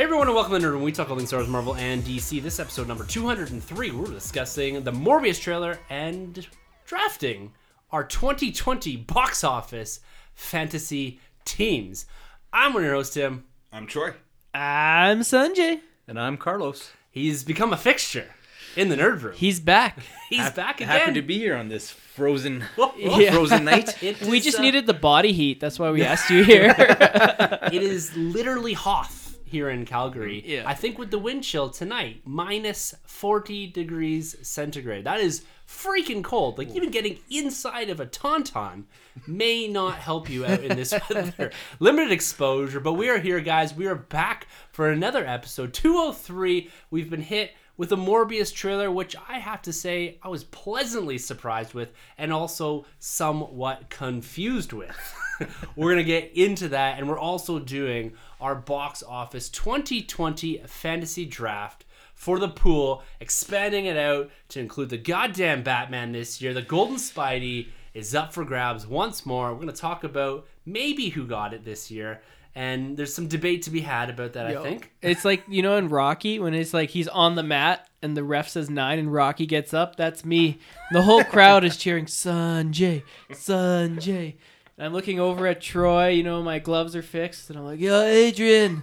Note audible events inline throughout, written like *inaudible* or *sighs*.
Hey everyone, and welcome to Nerd Room. We talk all things Star Wars, Marvel, and DC. This episode number 203, we're discussing the Morbius trailer and drafting our 2020 box office fantasy teams. I'm one of your host, Tim. I'm Troy. I'm Sunjay. And I'm Carlos. He's become a fixture in the Nerd Room. He's back. *laughs* He's Hap- back again. Happy to be here on this frozen, *laughs* Yeah. frozen night. *laughs* It We is, just uh, needed the body heat. That's why we asked you here. It is literally Hoth here in Calgary. Mm, yeah. I think with the wind chill tonight, minus 40 degrees centigrade. That is freaking cold. Like even getting inside of a tauntaun may not help you out in this *laughs* weather. Limited exposure, but we are here, guys. We are back for another episode 203. We've been hit with a Morbius trailer, which I have to say I was pleasantly surprised with and also somewhat confused with. *laughs* we're going to get into that, and we're also doing our box office 2020 fantasy draft for the pool, expanding it out to include the goddamn Batman this year. The Golden Spidey is up for grabs once more. We're going to talk about maybe who got it this year. And there's some debate to be had about that, I think. it's like you know in Rocky when it's like he's on the mat and the ref says nine and Rocky gets up. That's me. The whole crowd is cheering Sunjay, Sunjay. And I'm looking over at Troy. You know my gloves are fixed, and I'm like, "Yeah, Adrian,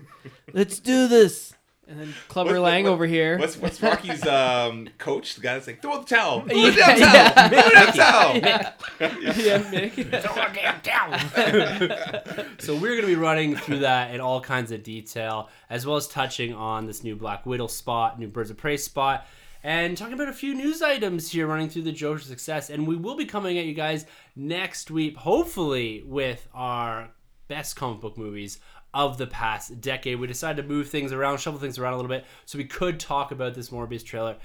let's do this." And then Clubber What- Lang what- over here. What's what's Rocky's um, coach? The guy that's like, throw out the towel. *laughs* *laughs* *laughs* Throw Yeah, the damn yeah. towel. Throw the damn towel. yeah, Mick. so we're going to be running through that in all kinds of detail, as well as touching on this new Black Widow spot, new Birds of Prey spot, and talking about a few news items here running through the Joker success. And we will be coming at you guys next week, hopefully with our best comic book movies of the past decade. We decided to move things around, shuffle things around a little bit, so we could talk about this Morbius trailer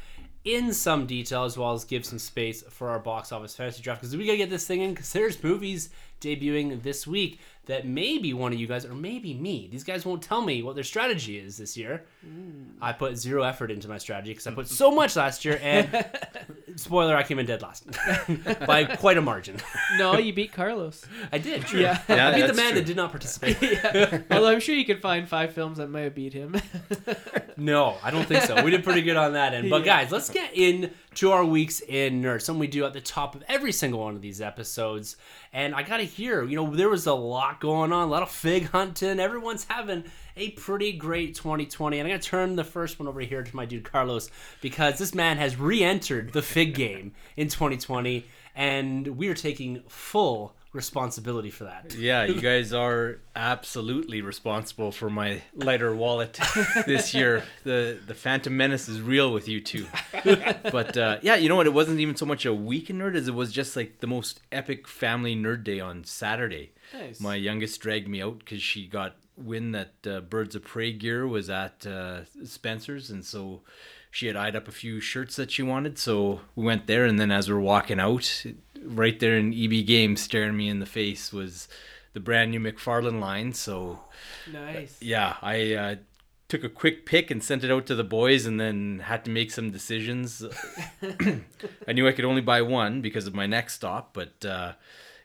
in some detail as well as give some space for our box office fantasy draft because we gotta get this thing in because there's movies debuting this week that maybe one of you guys or maybe me these guys won't tell me what their strategy is this year mm. i put zero effort into my strategy because i put *laughs* so much last year and *laughs* spoiler i came in dead last *laughs* by quite a margin No, you beat Carlos. i did true. Yeah. Yeah, i beat the man true. that did not participate Although I'm sure you could find five films that might have beat him. No, I don't think so. We did pretty good on that end. But guys, let's get into our weeks in nerd. Something we do at the top of every single one of these episodes. And I gotta hear, you know, there was a lot going on, a lot of fig hunting. Everyone's having a pretty great 2020. And I'm gonna turn the first one over here to my dude Carlos because this man has re-entered the fig game in 2020, and we are taking full responsibility for that. Yeah, you *laughs* guys are absolutely responsible for my lighter wallet this year. The the Phantom Menace is real with you too. *laughs* But uh, yeah, you know what? It wasn't even so much a weekend nerd as it was just like the most epic family nerd day on Saturday. Nice. My youngest dragged me out because she got wind that uh, Birds of Prey gear was at uh, Spencer's, and so she had eyed up a few shirts that she wanted. So we went there, and then as we are walking out, right there in EB Games, staring me in the face was the brand new McFarlane line. So nice. yeah, I uh, took a quick pick and sent it out to the boys, and then had to make some decisions. *laughs* I knew I could only buy one because of my next stop, but uh,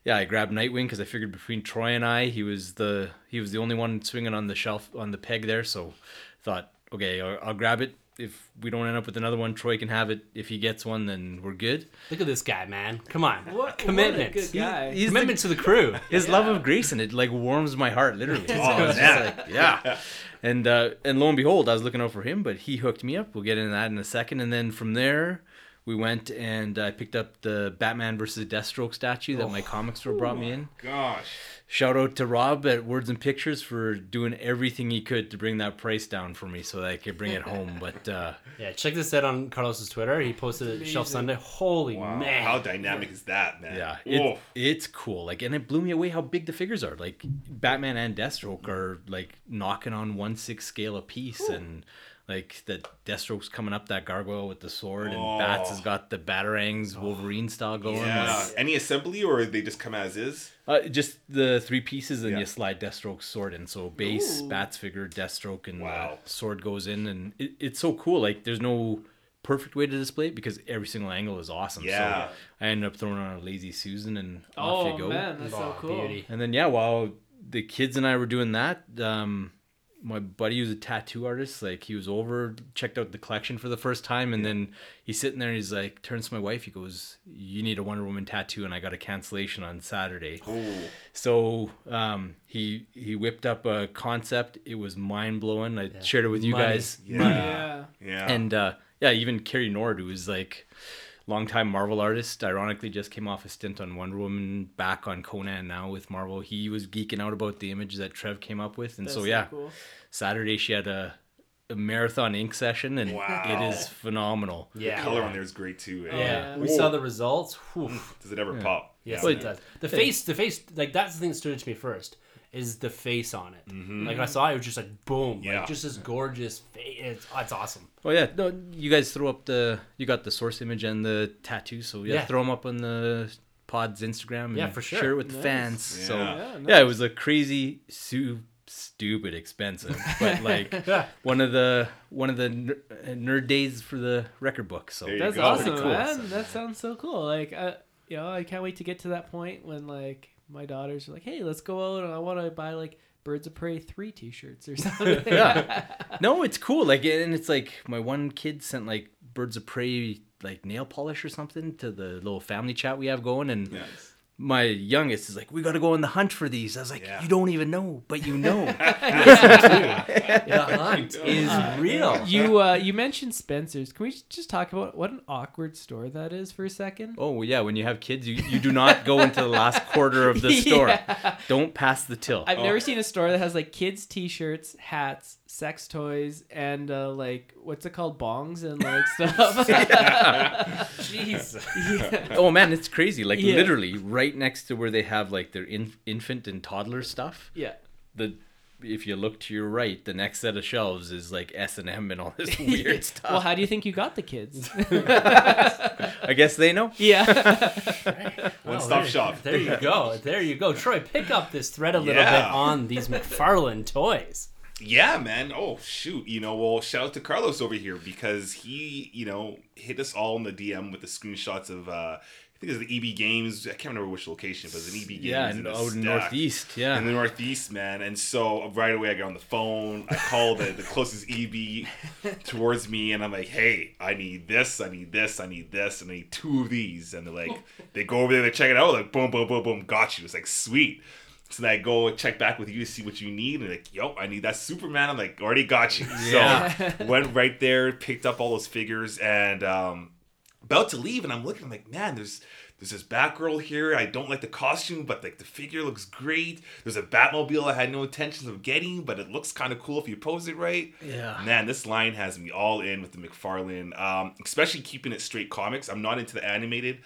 yeah, I grabbed Nightwing because I figured between Troy and I, he was the he was the only one swinging on the shelf on the peg there. So thought, okay, I'll, I'll grab it. If we don't end up with another one, Troy can have it. If he gets one, then we're good. Look at this guy, man. Come on. What Commitment. What a good guy. He's the- Commitment to the crew. *laughs* his love of Grayson it like warms my heart literally. *laughs* Oh, yeah. like, yeah. And uh, and lo and behold, I was looking out for him, but he hooked me up. We'll get into that in a second. And then from there, we went and I picked up the Batman versus Deathstroke statue that my comic store brought me in. Gosh. Shout out to Rob at Words and Pictures for doing everything he could to bring that price down for me so that I could bring it home. *laughs* But uh, Yeah, check this out on Carlos's Twitter. He posted it Shelf Sunday. Holy Wow, man. how dynamic is that, man? yeah, it, it's cool. Like, and it blew me away how big the figures are. Like, Batman and Deathstroke are like knocking on one six scale a piece, and like the Deathstroke's coming up that gargoyle with the sword, and Bats Oh. has got the batarangs Wolverine style going. yeah. Like, Any assembly or they just come as is? Uh, just the three pieces, and Yeah. you slide Deathstroke's sword in. So base, Ooh. Bats figure, Deathstroke, and Wow. the sword goes in, and it, it's so cool. Like there's no perfect way to display it because every single angle is awesome. Yeah. So I ended up throwing on a lazy Susan, and off Oh you go. man, that's so Oh, cool. beauty. And then yeah, while the kids and I were doing that, um, my buddy who's a tattoo artist, like he was over, checked out the collection for the first time, and then he's sitting there and he's like, turns to my wife, he goes, "You need a Wonder Woman tattoo," and I got a cancellation on Saturday. Ooh. So um, he he whipped up a concept. It was mind blowing. I shared it with you Money. guys. Yeah. Yeah. Yeah. And uh, yeah, even Carrie Nord, who is like longtime Marvel artist, ironically just came off a stint on Wonder Woman, back on Conan now with Marvel. He was geeking out about the image that Trev came up with, and That's so yeah, cool. Saturday she had a, a marathon ink session, and Wow. it is phenomenal. Yeah. the color on there is great too. eh? Yeah, we saw the results. Whew. Does it ever pop? Yes, Well, it does. The face, the face, like that's the thing that stood out to me first is the face on it. Like I saw it, it was just like boom, Yeah. like just this gorgeous face. It's, oh, it's awesome. Oh yeah, no, you guys throw up the you got the source image and the tattoo, so yeah, Yeah. throw them up on the pod's Instagram. And Yeah, for sure. Share it with the Nice. fans. So Yeah. Yeah, yeah, it was a crazy, su- stupid expensive, but *laughs* like Yeah. one of the one of the ner- uh, nerd days for the record book. So That's go. awesome, cool. man. That sounds so cool. Like, I, you know, I can't wait to get to that point when like my daughters are like, "Hey, let's go out and I want to buy like Birds of Prey three T-shirts or *laughs* something." yeah, no, it's cool. Like, and it's like my one kid sent like Birds of Prey like nail polish or something to the little family chat we have going, and Nice. My youngest is like, "We got to go on the hunt for these." I was like, Yeah. "You don't even know, but you know." *laughs* The *laughs* hunt is real. you uh, you mentioned Spencer's. Can we just talk about what an awkward store that is for a second? Oh yeah, when you have kids, you, you do not go into the last quarter of the *laughs* store. Yeah. Don't pass the till. I've never seen a store that has like kids T-shirts, hats, sex toys, and uh, like what's it called, bongs and like *laughs* stuff. *laughs* Jeez. *laughs* yeah. oh man, it's crazy. Like Yeah. literally right next to where they have like their in, infant and toddler stuff. yeah. The if you look to your right, the next set of shelves is like S and M and all this weird stuff. Well, how do you think you got the kids? I guess they know. yeah. One Oh, stop there- shop. There you go. There you go. Troy, pick up this thread a little Yeah. bit on these McFarlane toys. Yeah, man. Oh shoot. You know, well, shout out to Carlos over here because he, you know, hit us all in the DM with the screenshots of uh I think it was the EB Games. I can't remember which location, but it was an EB Games. Yeah, in the stack. northeast. Yeah. in the Northeast, man. And so right away, I got on the phone. I called the, the closest EB *laughs* towards me, and I'm like, "Hey, I need this. I need this. I need this. And I need two of these." And they're like, *laughs* they go over there, they check it out, like boom, boom, boom, boom, got you. It's like sweet. So then I go check back with you to see what you need, and like, yo, I need that Superman. I'm like, already got you. Yeah. So *laughs* went right there, picked up all those figures, and um, about to leave, and I'm looking. I'm like, man, there's there's this Batgirl here. I don't like the costume, but like the figure looks great. There's a Batmobile I had no intentions of getting, but it looks kind of cool if you pose it right. Yeah. Man, this line has me all in with the McFarlane, um, especially keeping it straight comics. I'm not into the animated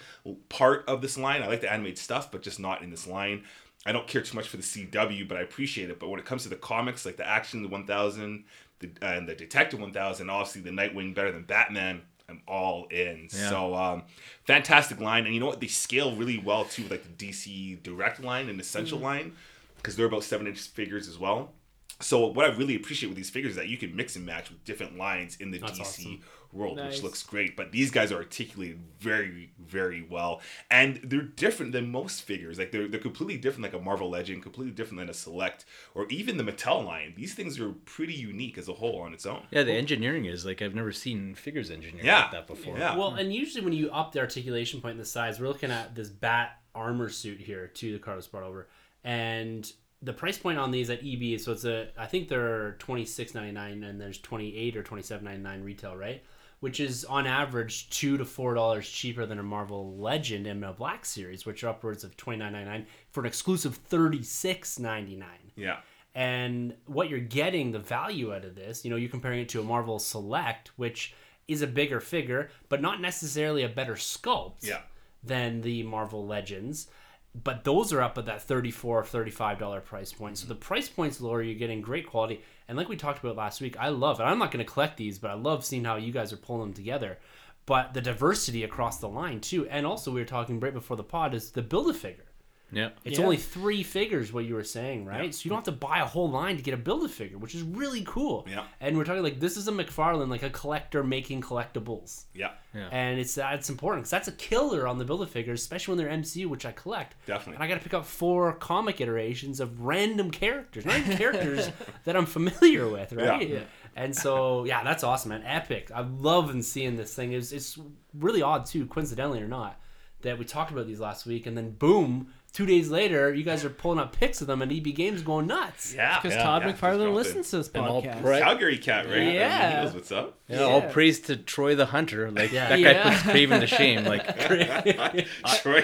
part of this line. I like the animated stuff, but just not in this line. I don't care too much for the CW, but I appreciate it. But when it comes to the comics, like the Action, the 1000, the, uh, and the Detective 1000, obviously the Nightwing better than Batman, I'm all in. Yeah. So um, fantastic line, and you know what? They scale really well too, with like the DC Direct line and Essential line, because they're about seven inch figures as well. So what I really appreciate with these figures is that you can mix and match with different lines in the That's DC awesome. World, Nice. which looks great. But these guys are articulated very, very well, and they're different than most figures. Like they're they're completely different, like a Marvel Legend, completely different than a Select or even the Mattel line. These things are pretty unique as a whole on its own. Yeah, the engineering is like I've never seen figures engineered Yeah. like that before. Yeah. Well, and usually when you up the articulation point and the size, we're looking at this bat armor suit here to the Carlos brought over, and the price point on these at EB, so it's a I think they're twenty six ninety nine and there's twenty eight or twenty seven ninety nine retail, right? Which is on average two to four dollars cheaper than a Marvel Legend and a Black Series, which are upwards of twenty nine ninety nine for an exclusive thirty six ninety nine. Yeah. And what you're getting, the value out of this, you know, you're comparing it to a Marvel Select, which is a bigger figure, but not necessarily a better sculpt Yeah. than the Marvel Legends. But those are up at that 34 or 35 dollar price point. So mm-hmm. the price point's lower, you're getting great quality. And like we talked about last week, I love it. I'm not going to collect these, but I love seeing how you guys are pulling them together. But the diversity across the line too, and also we were talking right before the pod is the build a figure. Yeah. It's Yeah. only three figures, what you were saying, right? Yeah. So you don't have to buy a whole line to get a build a figure, which is really cool. Yeah. And we're talking like this is a McFarlane, like a collector making collectibles. Yeah. Yeah. And it's that's important because that's a killer on the build a figures, especially when they're MCU, which I collect. Definitely. And I got to pick up four comic iterations of random characters, not even *laughs* characters that I'm familiar with, right? Yeah. And so, yeah, that's awesome, man. Epic. I'm loving seeing this thing. It's, it's really odd, too, coincidentally or not, that we talked about these last week, and then boom, two days later, you guys are pulling up pics of them, and EB Games going nuts. Yeah. Because yeah, Todd yeah, McFarlane listens to this And podcast. pra- Calgary cat, right? Yeah. He knows what's up. Yeah, all praise to Troy the Hunter. Like Yeah. that guy Yeah. puts Kraven to shame. Like *laughs* Troy,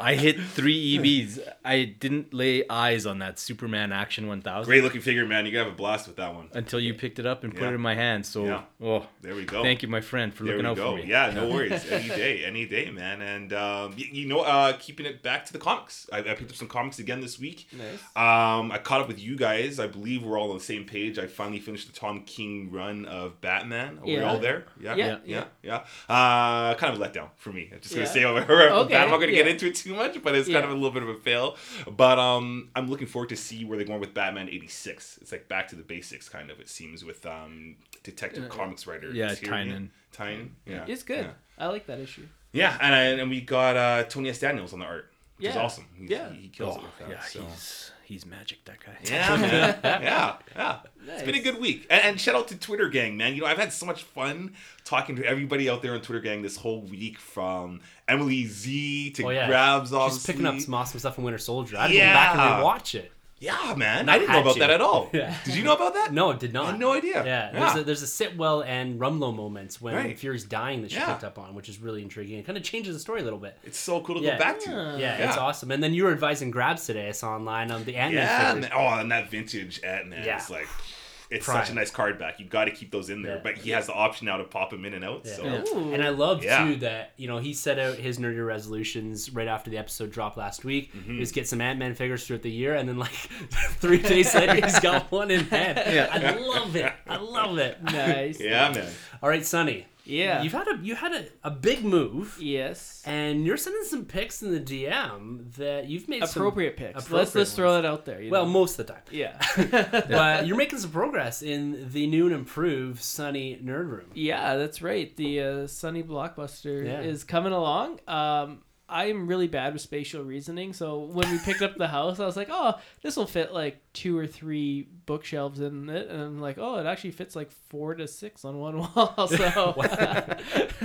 I hit three EBs. I didn't lay eyes on that Superman Action 1000 Great looking figure, man. You gotta have a blast with that one. until you picked it up and put it in my hand. So, Yeah. oh, There we go. thank you, my friend, for There looking we out go. for me. Yeah, no *laughs* worries. Any day, any day, man. And um, y- you know, uh, keeping it back to the comics. I, I picked up some comics again this week. Nice. Um, I caught up with you guys. I believe we're all on the same page. I finally finished the Tom King run of Batman. Are we Yeah. all there? Yeah, Yeah. yeah, yeah. Uh, kind of a letdown for me. I'm just gonna Yeah. say over here. Okay, I'm not gonna get into it too much, but it's Yeah. kind of a little bit of a fail. But um, I'm looking forward to see where they're going with Batman '86. It's like back to the basics, kind of. It seems with um, Detective Comics writer. yeah. Tynion. Tynion. Yeah, It's good. Yeah. I like that issue. Yeah, and I, and we got uh, Tony S. Daniels on the art, which is awesome. He's, Yeah. he, he kills Oh, it with that. yeah, so. he's he's magic. That guy. Yeah, man. *laughs* yeah, yeah. It's been a good week. And, and shout out to Twitter Gang, man. You know, I've had so much fun talking to everybody out there on Twitter Gang this whole week from Emily Z to Oh, yeah. Grabs, obviously. Just picking up some awesome stuff from Winter Soldier. I had to go back and Yeah. rewatch it. Yeah, man. I didn't know about to. that at all. *laughs* Yeah. Did you know about that? No, it did not. I had no idea. Yeah, Yeah. there's a, there's a Sitwell and Rumlow moments when Right. Fury's dying that she Yeah. picked up on, which is really intriguing. It kind of changes the story a little bit. It's so cool to Yeah. go back to. Yeah. Yeah, it's awesome. And then you were advising grabs today. I saw online on the Ant Man Yeah, figures. man. Oh, and that vintage Ant-Man Yeah. is like... It's Prime. such a nice card back. You've got to keep those in there, Yeah. but he has the option now to pop them in and out. Yeah. So Yeah. And I love Yeah. too that you know he set out his nerdy resolutions right after the episode dropped last week. Mm-hmm. Is get some Ant Man figures throughout the year, and then like *laughs* three days *laughs* later he's got one in hand. Yeah. I love it. I love it. nice. yeah, man. All right, Sonny. Yeah. You've had a you had a, a big move. Yes. And you're sending some pics in the DM that you've made some Appropriate picks. let's appropriate let's throw that out there. you Well, know? most of the time. yeah. *laughs* But you're making some progress in the new and improved Sunny Nerd Room. Yeah, that's right. The uh, Sunny Blockbuster Yeah. is coming along. Um, I'm really bad with spatial reasoning, so when we picked up the house, I was like, "Oh, this will fit like two or three bookshelves in it," and I'm like, "Oh, it actually fits like four to six on one *laughs* wall." So *laughs*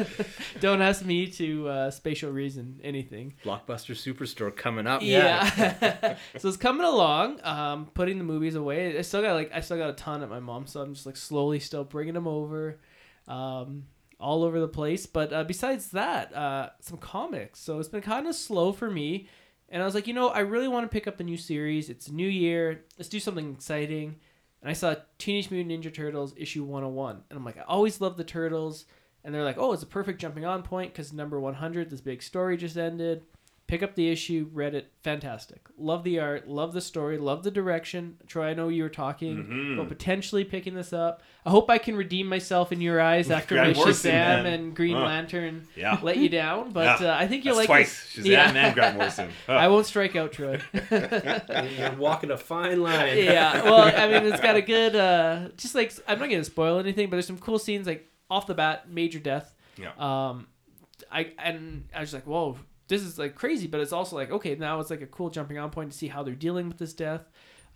*laughs* don't ask me to uh, spatial reason anything. Blockbuster Superstore coming up. Yeah. so it's coming along. Um, putting the movies away. I still got like I still got a ton at my mom's, so I'm just like slowly still bringing them over, um, all over the place. But uh, besides that, uh, some comics. So it's been kind of slow for me, and I was like, you know, I really want to pick up a new series. It's new year. Let's do something exciting. And I saw Teenage Mutant Ninja Turtles issue 101, and I'm like, I always love the turtles. And they're like, oh, it's a perfect jumping on point because number 100, this big story just ended pick up the issue, read it, fantastic. Love the art, love the story, love the direction. Troy, I know you were talking Mhm. about potentially picking this up. I hope I can redeem myself in your eyes *laughs* after Grant my Morrison, Shazam and Green Huh. Lantern Yeah. let you down. *laughs* But Yeah. uh, I think you'll That's like twice. this. Shazam and Grant Morrison. Huh. I won't strike out, Troy. *laughs* You're walking a fine line. yeah, well, I mean, it's got a good, uh, just like I'm not gonna spoil anything, but there's some cool scenes like off the bat, major death. Yeah. Um, I and I was like, whoa, this is like crazy, but it's also like, okay, now it's like a cool jumping on point to see how they're dealing with this death.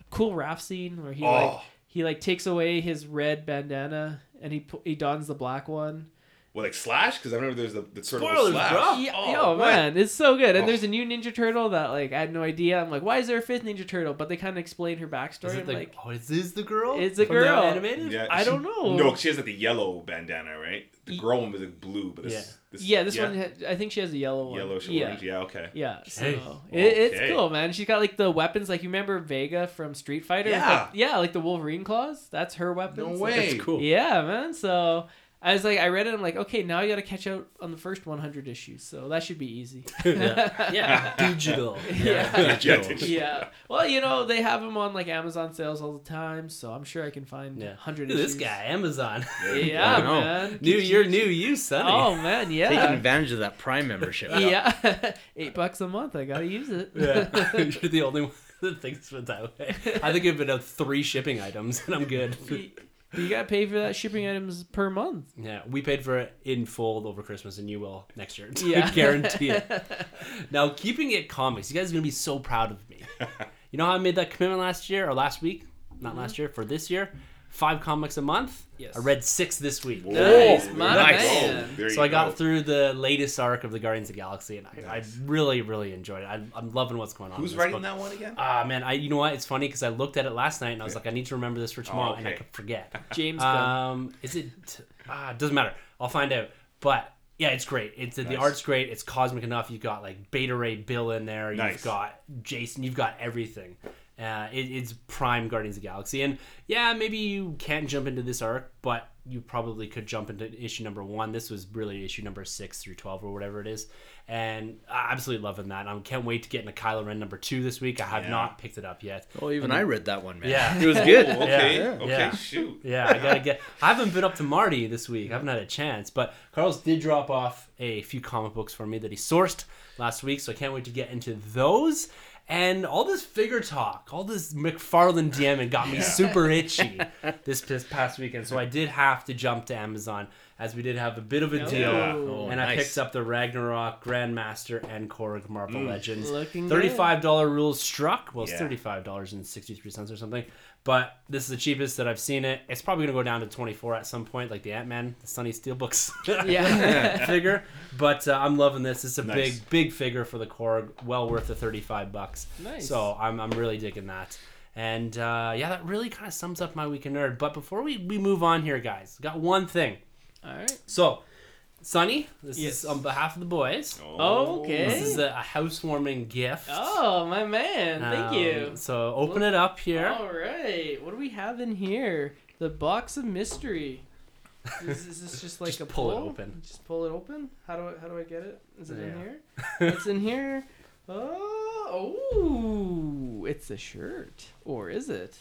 A cool raft scene where he like Oh. he like takes away his red bandana and he he dons the black one, Well, like Slash, because I remember there's the, the turtle Spoilers, Slash. bro. Yeah, Oh, yo, what? man, it's so good. And Oh. there's a new Ninja Turtle that like I had no idea. I'm like, why is there a fifth Ninja Turtle? But they kind of explain her backstory. Is it the, like, oh, is this the girl? It's a girl. animated? Yeah, I she- don't know. No, she has like the yellow bandana, right? The Ye- girl one was like blue, but this, Yeah. this yeah, this one, had, I think she has a yellow one. yellow, yeah. orange. Yeah, okay. Yeah, so Hey. it, it's Okay. cool, man. She's got like the weapons, like you remember Vega from Street Fighter? Yeah. like, yeah, like the Wolverine claws. That's her weapon. No Like, way. That's cool. Yeah, man. So I was like, I read it. I'm like, okay, now I got to catch out on the first 100 issues. So that should be easy. *laughs* yeah. yeah. *laughs* Digital. Yeah. Yeah, *laughs* yeah. Well, you know, they have them on like Amazon sales all the time, so I'm sure I can find Yeah. 100 Look at issues. this guy, Amazon. Yeah, I man. new year, new you, Sonny. Oh man, yeah. Taking advantage of that Prime membership. Yeah, eight bucks a month. I gotta use it. Yeah. You're the only one that thinks of it that way. I think I've been out three shipping items and I'm good. You, gotta pay for that shipping items per month. Yeah, we paid for it in full over Christmas, and you will next year. *laughs* Yeah. guarantee it. *laughs* Now, keeping it comics, you guys are gonna be so proud of me. *laughs* You know how I made that commitment last year or last week? Not last mm-hmm. year for this year. Five comics a month. Yes. I read six this week. Nice, my nice. man. There So you I got go. through the latest arc of the Guardians of the Galaxy, and I, Nice. I really, really enjoyed it. I, I'm loving what's going on. Who's in this writing book. that one again? Ah man, I you know what? It's funny because I looked at it last night and I was Yeah. like, I need to remember this for tomorrow, and I could forget. *laughs* James Um, is it? Ah, it doesn't matter. I'll find out. But yeah, it's great. It's the art's great. It's cosmic enough. You've got like Beta Ray Bill in there. You've Nice. got Jason. You've got everything. Uh, it, it's prime Guardians of the Galaxy, and yeah, maybe you can't jump into this arc, but you probably could jump into issue number one. This was really issue number six through twelve or whatever it is, and I'm absolutely loving that. I can't wait to get into Kylo Ren number two this week. I have Yeah. not picked it up yet. Oh, even I read that one, man. Yeah. *laughs* it was good. Oh, okay. Yeah. Okay. Yeah. Shoot. Yeah, I gotta get. I haven't been up to Marty this week. I haven't had a chance. But Carlos did drop off a few comic books for me that he sourced last week, so I can't wait to get into those. And all this figure talk, all this McFarlane DMing got me super itchy *laughs* this this past weekend. So I did have to jump to Amazon as we did have a bit of a deal. Oh, and I nice. picked up the Ragnarok Grandmaster and Korg Marvel mm. Legends. Looking Thirty-five dollar rules struck. Well, it's Yeah. thirty-five dollars and sixty-three cents or something. But this is the cheapest that I've seen it. It's probably gonna go down to twenty-four at some point, like the Ant Man, the Sunny Steelbooks *laughs* Yeah. *laughs* figure. But uh, I'm loving this. It's a Nice. big, big figure for the Korg. Well worth the thirty-five bucks. Nice. So I'm, I'm really digging that. And uh, yeah, that really kind of sums up my week in nerd. But before we, we move on here, guys, got one thing. All right. So, Sonny, this Yes. is on behalf of the boys. Oh, Okay. This is a, a housewarming gift. Oh, my man. Thank Um, you. So open it up here. All right. What do we have in here? The box of mystery. Is, is this just *laughs* like Just a pull it open. Just pull it open. How do I how do I get it? Is it in here? *laughs* It's in here. Oh, oh, it's a shirt, or is it?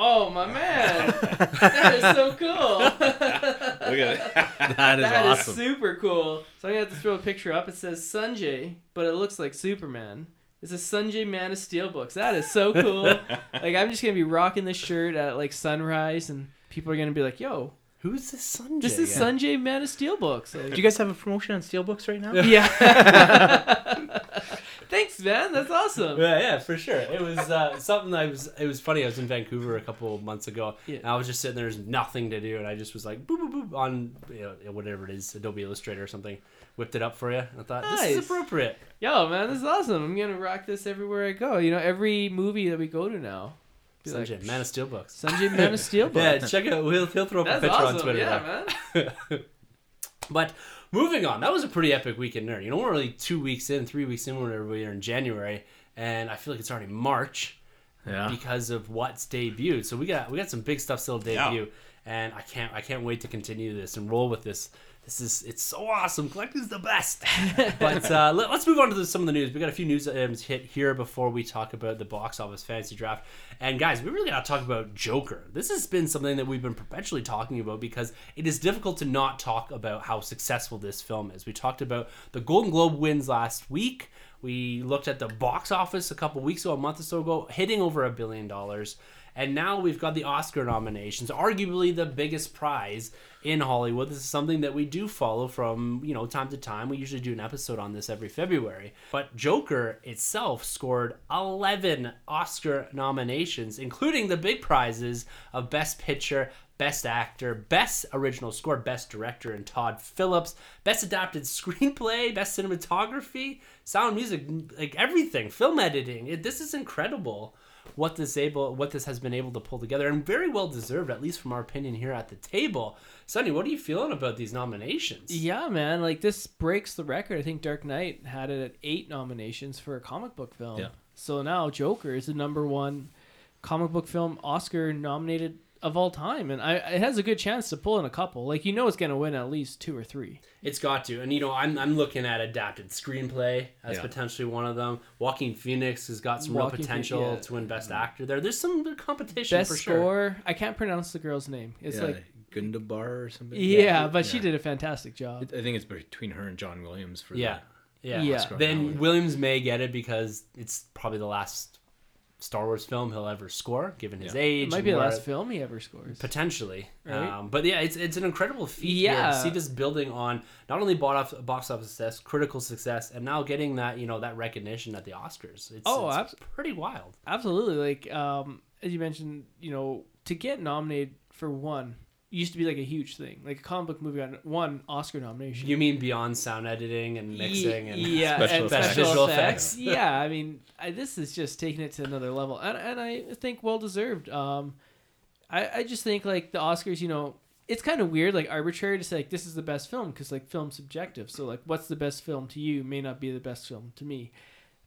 Oh my man, *laughs* that is so cool. Look at it. *laughs* That is That is awesome. super cool. So I'm gonna have to throw a picture up. It says Sunjay, but it looks like Superman. It's a Sunjay Man of Steel books. That is so cool. *laughs* like I'm just gonna be rocking this shirt at like sunrise, and people are gonna be like, "Yo, Who's this Sunjay? this is guy? Sunjay Man of Steel books." Like, Do you guys have a promotion on Steelbooks right now? yeah. Thanks, man. That's awesome. Yeah, yeah, for sure. It was uh, something I was. It was funny. I was in Vancouver a couple of months ago, Yeah. and I was just sitting there. There's nothing to do, and I just was like, boop, boop, boop, on you know, whatever it is, Adobe Illustrator or something. Whipped it up for you. And I thought this is appropriate. Yo, man, this is awesome. I'm gonna rock this everywhere I go. You know, every movie that we go to now. Be like, Sunjay, Man of Steel books. Sunjay Man of *laughs* Steel books. Yeah, check it out. He'll, he'll throw up That's a picture awesome. on Twitter. yeah, there. man. *laughs* *laughs* But moving on, that was a pretty epic weekend nerd. You know, we're only two weeks in, three weeks in, whenever we are in January, and I feel like it's already March Yeah. because of what's debuted. So we got we got some big stuff still to Yeah. debut, and I can't I can't wait to continue this and roll with this. This is it's so awesome. Collecting's the best. *laughs* but uh, let, us move on to the, some of the news. We got a few news items hit here before we talk about the box office fantasy draft. And guys, we really got to talk about Joker. This has been something that we've been perpetually talking about because it is difficult to not talk about how successful this film is. We talked about the Golden Globe wins last week. We looked at the box office a couple weeks ago, a month or so ago, hitting over a billion dollars. And now we've got the Oscar nominations, arguably the biggest prize in Hollywood. This is something that we do follow from, you know, time to time. We usually do an episode on this every February. But Joker itself scored 11 Oscar nominations, including the big prizes of Best Picture, Best Actor, Best Original Score, Best Director, and Todd Phillips. Best Adapted Screenplay, Best Cinematography, Sound Music, like everything, film editing. It, this is incredible what this able what this has been able to pull together and very well deserved at least from our opinion here at the table sonny what are you feeling about these nominations Yeah, man. Like this breaks the record. I think Dark Knight had it at eight nominations for a comic book film. Yeah. So now Joker is the number one comic book film Oscar nominated of all time, and I, it has a good chance to pull in a couple. Like you know, it's gonna win at least two or three. It's got to, and you know, I'm I'm looking at adapted screenplay as Yeah. potentially one of them. Joaquin Phoenix has got some real Joaquin Phoe- potential yeah. to win Best Actor there. There's some competition Best for sure. score. I can't pronounce the girl's name. It's yeah, like Gundabar or something. yeah, but she did a fantastic job. I think it's between her and John Williams for Yeah, yeah. Yeah. Then. Williams may get it because it's probably the last Star Wars film he'll ever score, given his Yeah. age. It might be the last film he ever scores. Potentially, Right? um, but yeah, it's it's an incredible feat. Yeah. to see this building on not only box office, box office success, critical success, and now getting that you know that recognition at the Oscars. It's, Oh, it's pretty wild. Absolutely. Like um, as you mentioned, you know, to get nominated for one used to be like a huge thing. Like a comic book movie got one Oscar nomination. You mean beyond sound editing and mixing and yeah, Special and effects. special Visual effects. effects. *laughs* yeah, I mean, I, this is just taking it to another level, and and I think well deserved. Um, I I just think like the Oscars, you know, it's kind of weird, like arbitrary to say like this is the best film because like film's subjective. So like, what's the best film to you may not be the best film to me.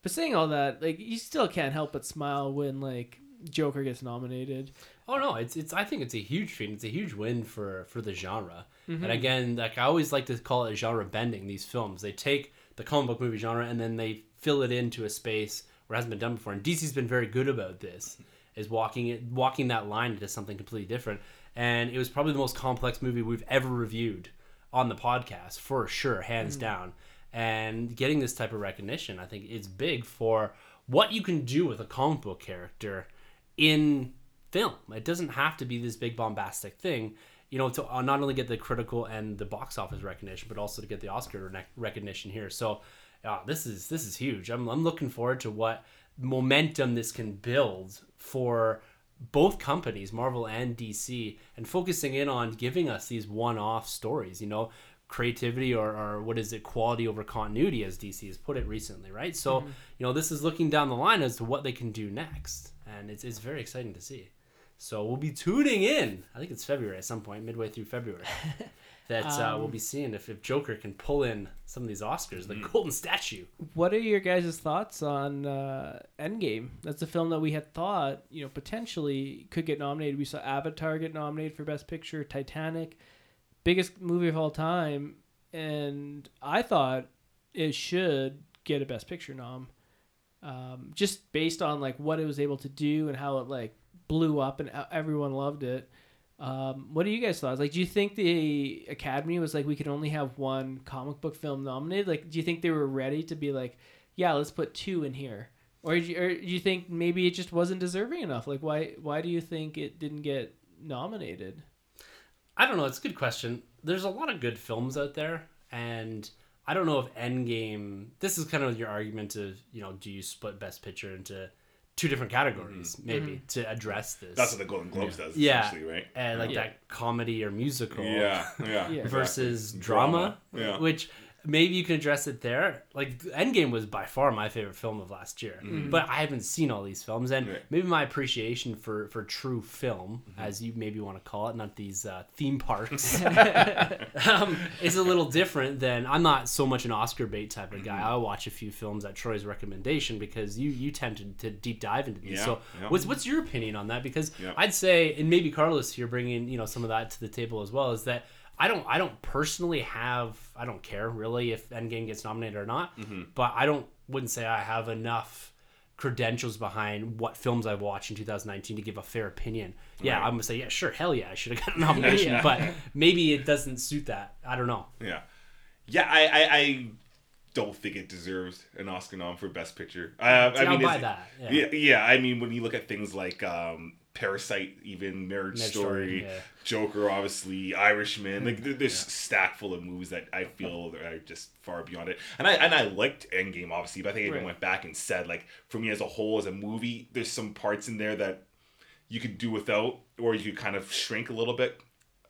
But saying all that, like you still can't help but smile when like Joker gets nominated. Oh no, it's it's. I think it's a huge feat. It's a huge win for for the genre. Mm-hmm. And again, like I always like to call it genre bending. These films, they take the comic book movie genre and then they fill it into a space where it hasn't been done before. And DC's been very good about this, is walking it walking that line into something completely different. And it was probably the most complex movie we've ever reviewed on the podcast for sure, hands down. And getting this type of recognition, I think, is big for what you can do with a comic book character in film. It doesn't have to be this big bombastic thing, you know, to uh, not only get the critical and the box office recognition, but also to get the Oscar rec- recognition here. So, uh, this is this is huge. I'm I'm looking forward to what momentum this can build for both companies, Marvel and DC, and focusing in on giving us these one-off stories. You know, creativity or, or what is it, quality over continuity, as DC has put it recently, right? So, you know, this is looking down the line as to what they can do next, and it's it's very exciting to see. So we'll be tuning in. I think it's February at some point, midway through February. *laughs* That uh, we'll be seeing if, if Joker can pull in some of these Oscars, the golden statue. What are your guys' thoughts on uh, Endgame? That's a film that we had thought, you know, potentially could get nominated. We saw Avatar get nominated for Best Picture, Titanic, biggest movie of all time, and I thought it should get a Best Picture nom, um, just based on like what it was able to do and how it like blew up and everyone loved it. Um, what do you guys thought? Like, do you think the Academy was like, we can only have one comic book film nominated? Like, do you think they were ready to be like, yeah, let's put two in here, or do you, or do you think maybe it just wasn't deserving enough? Like, why why do you think it didn't get nominated? I don't know. It's a good question. There's a lot of good films out there, and I don't know if Endgame. This is kind of your argument of you know, do you split Best Picture into two different categories, mm-hmm. maybe mm-hmm. to address this? That's what the Golden Globes does, yeah, essentially, right? and like Yeah. that comedy or musical. Yeah, yeah. *laughs* Yeah. exactly. versus Drama, drama, yeah. which maybe you can address it there. Like Endgame was by far my favorite film of last year, but I haven't seen all these films, and Mm-hmm. Right. maybe my appreciation for for true film, Mm-hmm. as you maybe want to call it, not these uh, theme parks, *laughs* *laughs* um, is a little different than I'm not so much an Oscar bait type of guy. Mm-hmm. I'll watch a few films at Troy's recommendation because you you tend to, to deep dive into these. Yeah, so yeah. what's what's your opinion on that? Because Yeah. I'd say, and maybe Carlos you're bringing you know some of that to the table as well, is that I don't I don't personally have I don't care really if Endgame gets nominated or not, Mm-hmm. but I don't wouldn't say I have enough credentials behind what films I've watched in 2019 to give a fair opinion. Yeah, Right. I'm gonna say yeah, sure, hell yeah, I should have got *laughs* a nomination, but *laughs* maybe it doesn't suit that. I don't know. Yeah, yeah. I, I, I don't think it deserves an Oscar nom for Best Picture. Uh, I mean, buy that. Yeah. Yeah, yeah. I mean, when you look at things like um, Parasite, even Marriage, Marriage Story, Story, yeah. Joker, obviously, Irishman. Like, there- there's stack full of movies that I feel are just far beyond it. And I and I liked Endgame, obviously, but I think I even Right. went back and said, like, for me as a whole, as a movie, there's some parts in there that you could do without, or you could kind of shrink a little bit.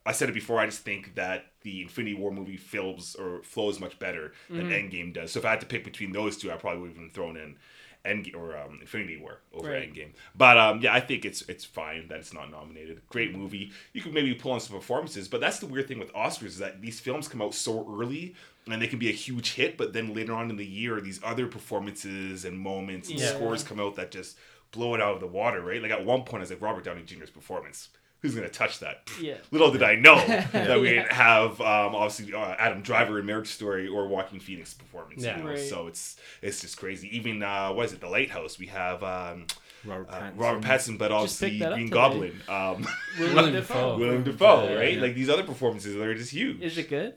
I said it before. I just think that the Infinity War movie films or flows much better than mm-hmm. Endgame does. So if I had to pick between those two, I probably would have even thrown in End or um, Infinity War over Right. Endgame. But um, yeah, I think it's it's fine that it's not nominated. Great movie. You could maybe pull on some performances, but that's the weird thing with Oscars is that these films come out so early and they can be a huge hit, but then later on in the year, these other performances and moments and Yeah. scores come out that just blow it out of the water, right? Like at one point, I was like Robert Downey Jr.'s performance. Who's gonna touch that? *laughs* Yeah. Little did I know that we didn't have um, obviously uh, Adam Driver in Marriage Story or Joaquin Phoenix performance. Yeah. you know? Right. So it's it's just crazy. Even uh, what is it? The Lighthouse. We have um, Robert uh, Pattinson. Robert Pattinson, but picked obviously Green. Goblin. Um, *laughs* *laughs* William Dafoe. Willem Dafoe, Yeah, right? yeah. Like these other performances, they're just huge. Is it good?